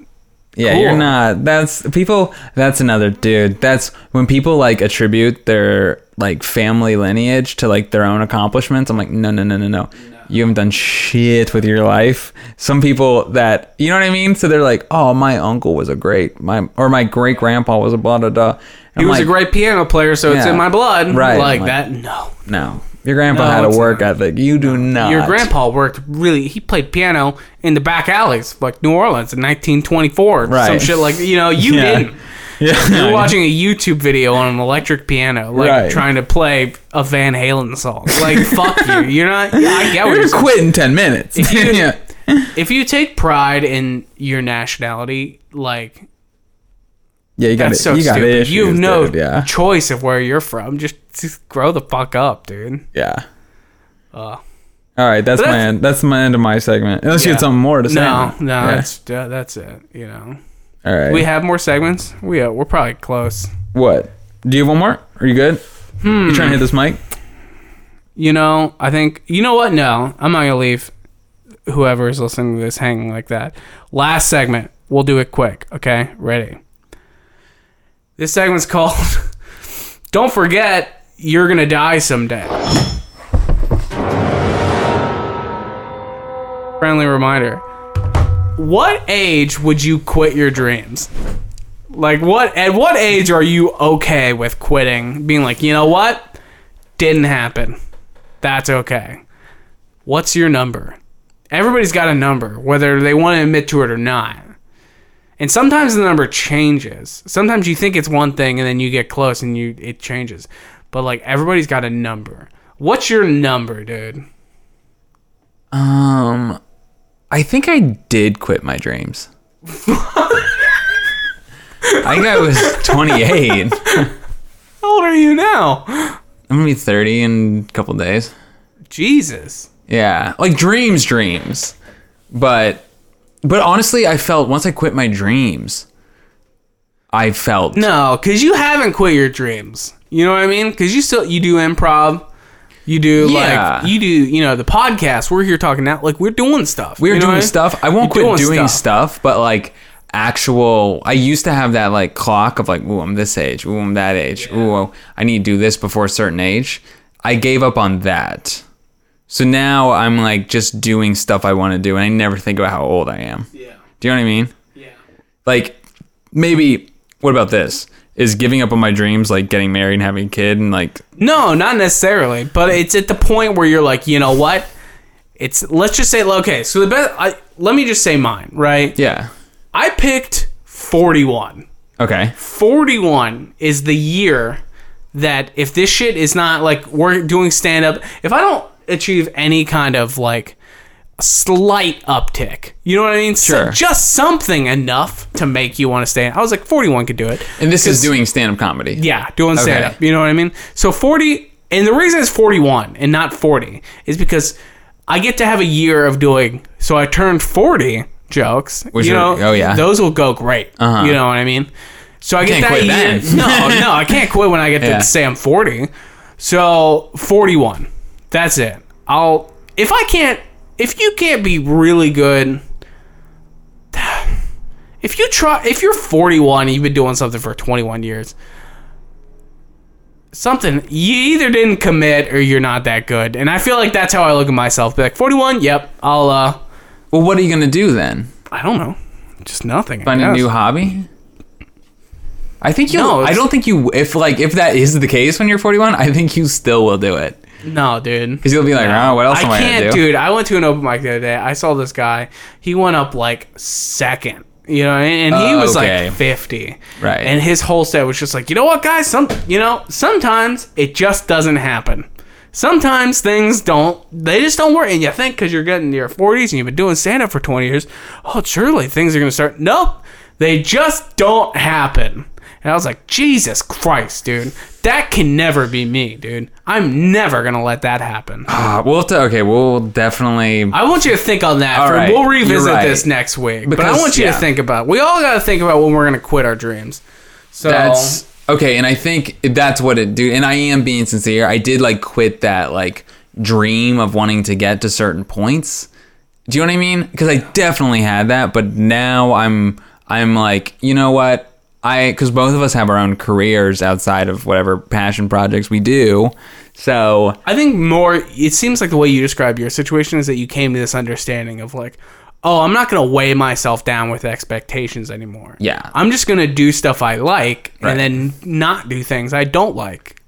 Yeah, Cool. you're not. That's people. That's another dude. That's when people like attribute their like family lineage to like their own accomplishments. I'm like, no, no, no, no, no. You haven't done shit with your life. Some people that you know what I mean. So they're like, oh, my uncle was a great my or my great grandpa was a blah blah blah. He was a great piano player so it's in my blood Right, like, like- that no No, your grandpa No, had a work not. ethic. You do not. Your grandpa worked really. He played piano in the back alleys, like New Orleans, in 1924. right. Some shit like you know you Yeah. didn't. Yeah, You're watching a YouTube video on an electric piano, like Right. trying to play a Van Halen song. Like fuck you. You're not. I get what You're you're quit in ten minutes. If you- yeah. If you take pride in your nationality, like Yeah, you got that's it. so you got stupid. issues, you have no dude. Yeah, choice of where you're from. Just, just grow the fuck up, dude. yeah. Uh, All right, that's But my that's- end. That's my end of my segment. Unless you Yeah. had something more to say. no, no, Yeah. that's uh, that's it. You know, all right. we have more segments. We uh, we're probably close. what? Do you have one more? Are you good? You trying to hit this mic? You know, I think you know what? No, I'm not gonna leave whoever is listening to this hanging like that. Last segment, we'll do it quick. Okay, ready? This segment's called "Don't Forget You're Gonna Die Someday." Friendly reminder: What age would you quit your dreams? Like what? At what age are you okay with quitting? Being like, you know what? Didn't happen. That's okay. What's your number? Everybody's got a number, whether they want to admit to it or not. And sometimes the number changes. Sometimes you think it's one thing and then you get close and you it changes. But like everybody's got a number. What's your number, dude? Um, I think I did quit my dreams. I think I was 28. How old are you now? I'm gonna be 30 in a couple days. Jesus. Yeah, like dreams, dreams. But, but honestly, I felt once I quit my dreams, I felt No, because you haven't quit your dreams. You know what I mean? Because you still you do improv. You do Yeah. like you do you know the podcast. We're here talking now. Like we're doing stuff. we're You know doing what I mean? stuff. I won't You're quit doing doing stuff. but like actual. I used to have that like clock of like, ooh, I'm this age. Ooh, I'm that age. Ooh, I need to do this before a certain age. I gave up on that. So now I'm like just doing stuff I want to do, and I never think about how old I am. Yeah. Do you know what I mean? Yeah. Like maybe. What about this? Is giving up on my dreams like getting married and having a kid and like No, not necessarily, but it's at the point where you're like, you know what? It's let's just say okay. So the best. I let me just say mine. Right. yeah. I picked 41. Okay. 41 is the year that if this shit is not like we're doing stand up, if I don't achieve any kind of like slight uptick, you know what I mean? So- Sure. just something enough to make you want to stay. I was like 41 could do it. And this is doing stand up comedy. Yeah, doing Okay. stand up. You know what I mean? So 40, and the reason it's 41 and not 40 is because I get to have a year of doing. So I turned 40 jokes. Which you are- know, oh, yeah. those will go great. Uh-huh. You know what I mean? So I get can't that quit year. then. no, no, I can't quit when I get Yeah. to say I'm 40. So 41. That's it. I'll if I can't if you can't be really good if you try if you're 41 and you've been doing something for 21 years something you either didn't commit or you're not that good and i feel like that's how i look at myself be like 41 yep i'll uh Well, what are you gonna do then? i don't know just nothing Find a new hobby? I think you. No, I don't think you. If like if that is the case when you're 41, I think you still will do it no dude. Because you'll be like, oh, what else am I can't gonna do? dude. I went to an open mic the other day. I saw this guy. He went up like second you know and he Oh, was okay. like 50 Right. and his whole set was just like you know what guys? Some you know sometimes it just doesn't happen. Sometimes things don't they just don't work. And you think because you're getting to your 40s and you've been doing stand-up for 20 years oh surely things are going to start nope. They just don't happen. And i was like jesus christ dude that can never be me dude i'm never going to let that happen Ah, we'll have to, okay. We'll definitely. I want you to think on that. All for, right, We'll revisit right. this next week. but I want you yeah. to think about. We all got to think about when we're going to quit our dreams. So That's okay, and I think that's what it do. And I am being sincere. I did like quit that like dream of wanting to get to certain points. Do you know what I mean? Because I definitely had that, but now I'm I'm like, you know what? I because both of us have our own careers outside of whatever passion projects we do. So I think more. It seems like the way you describe your situation is that you came to this understanding of like, oh, I'm not going to weigh myself down with expectations anymore. Yeah. I'm just going to do stuff I like Right. and then not do things I don't like.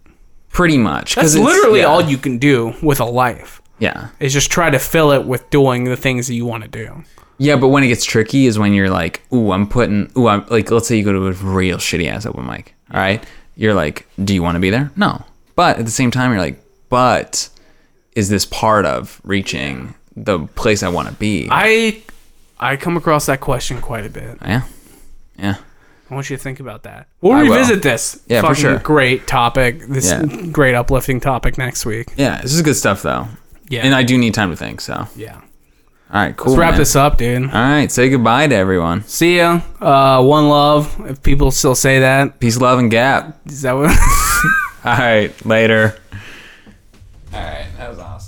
pretty much That's literally yeah. all you can do with a life. Yeah. Is just try to fill it with doing the things that you want to do. Yeah, but when it gets tricky is when you're like, ooh, I'm putting, ooh, I'm like, let's say you go to a real shitty ass open mic, all right? You're like, do you want to be there? No. But at the same time, you're like, but is this part of reaching the place I want to be? I I come across that question quite a bit. yeah. Yeah. I want you to think about that. We'll I will. revisit this. Yeah, for sure. Great topic. This Yeah. great uplifting topic next week. Yeah. This is good stuff, though. Yeah. And I do need time to think, so. All yeah. right, cool. Let's wrap man. this up, dude. All right, say goodbye to everyone. See ya. Uh, one love. If people still say that, Peace, love, and gap. is that what? All right, later. All right, that was awesome.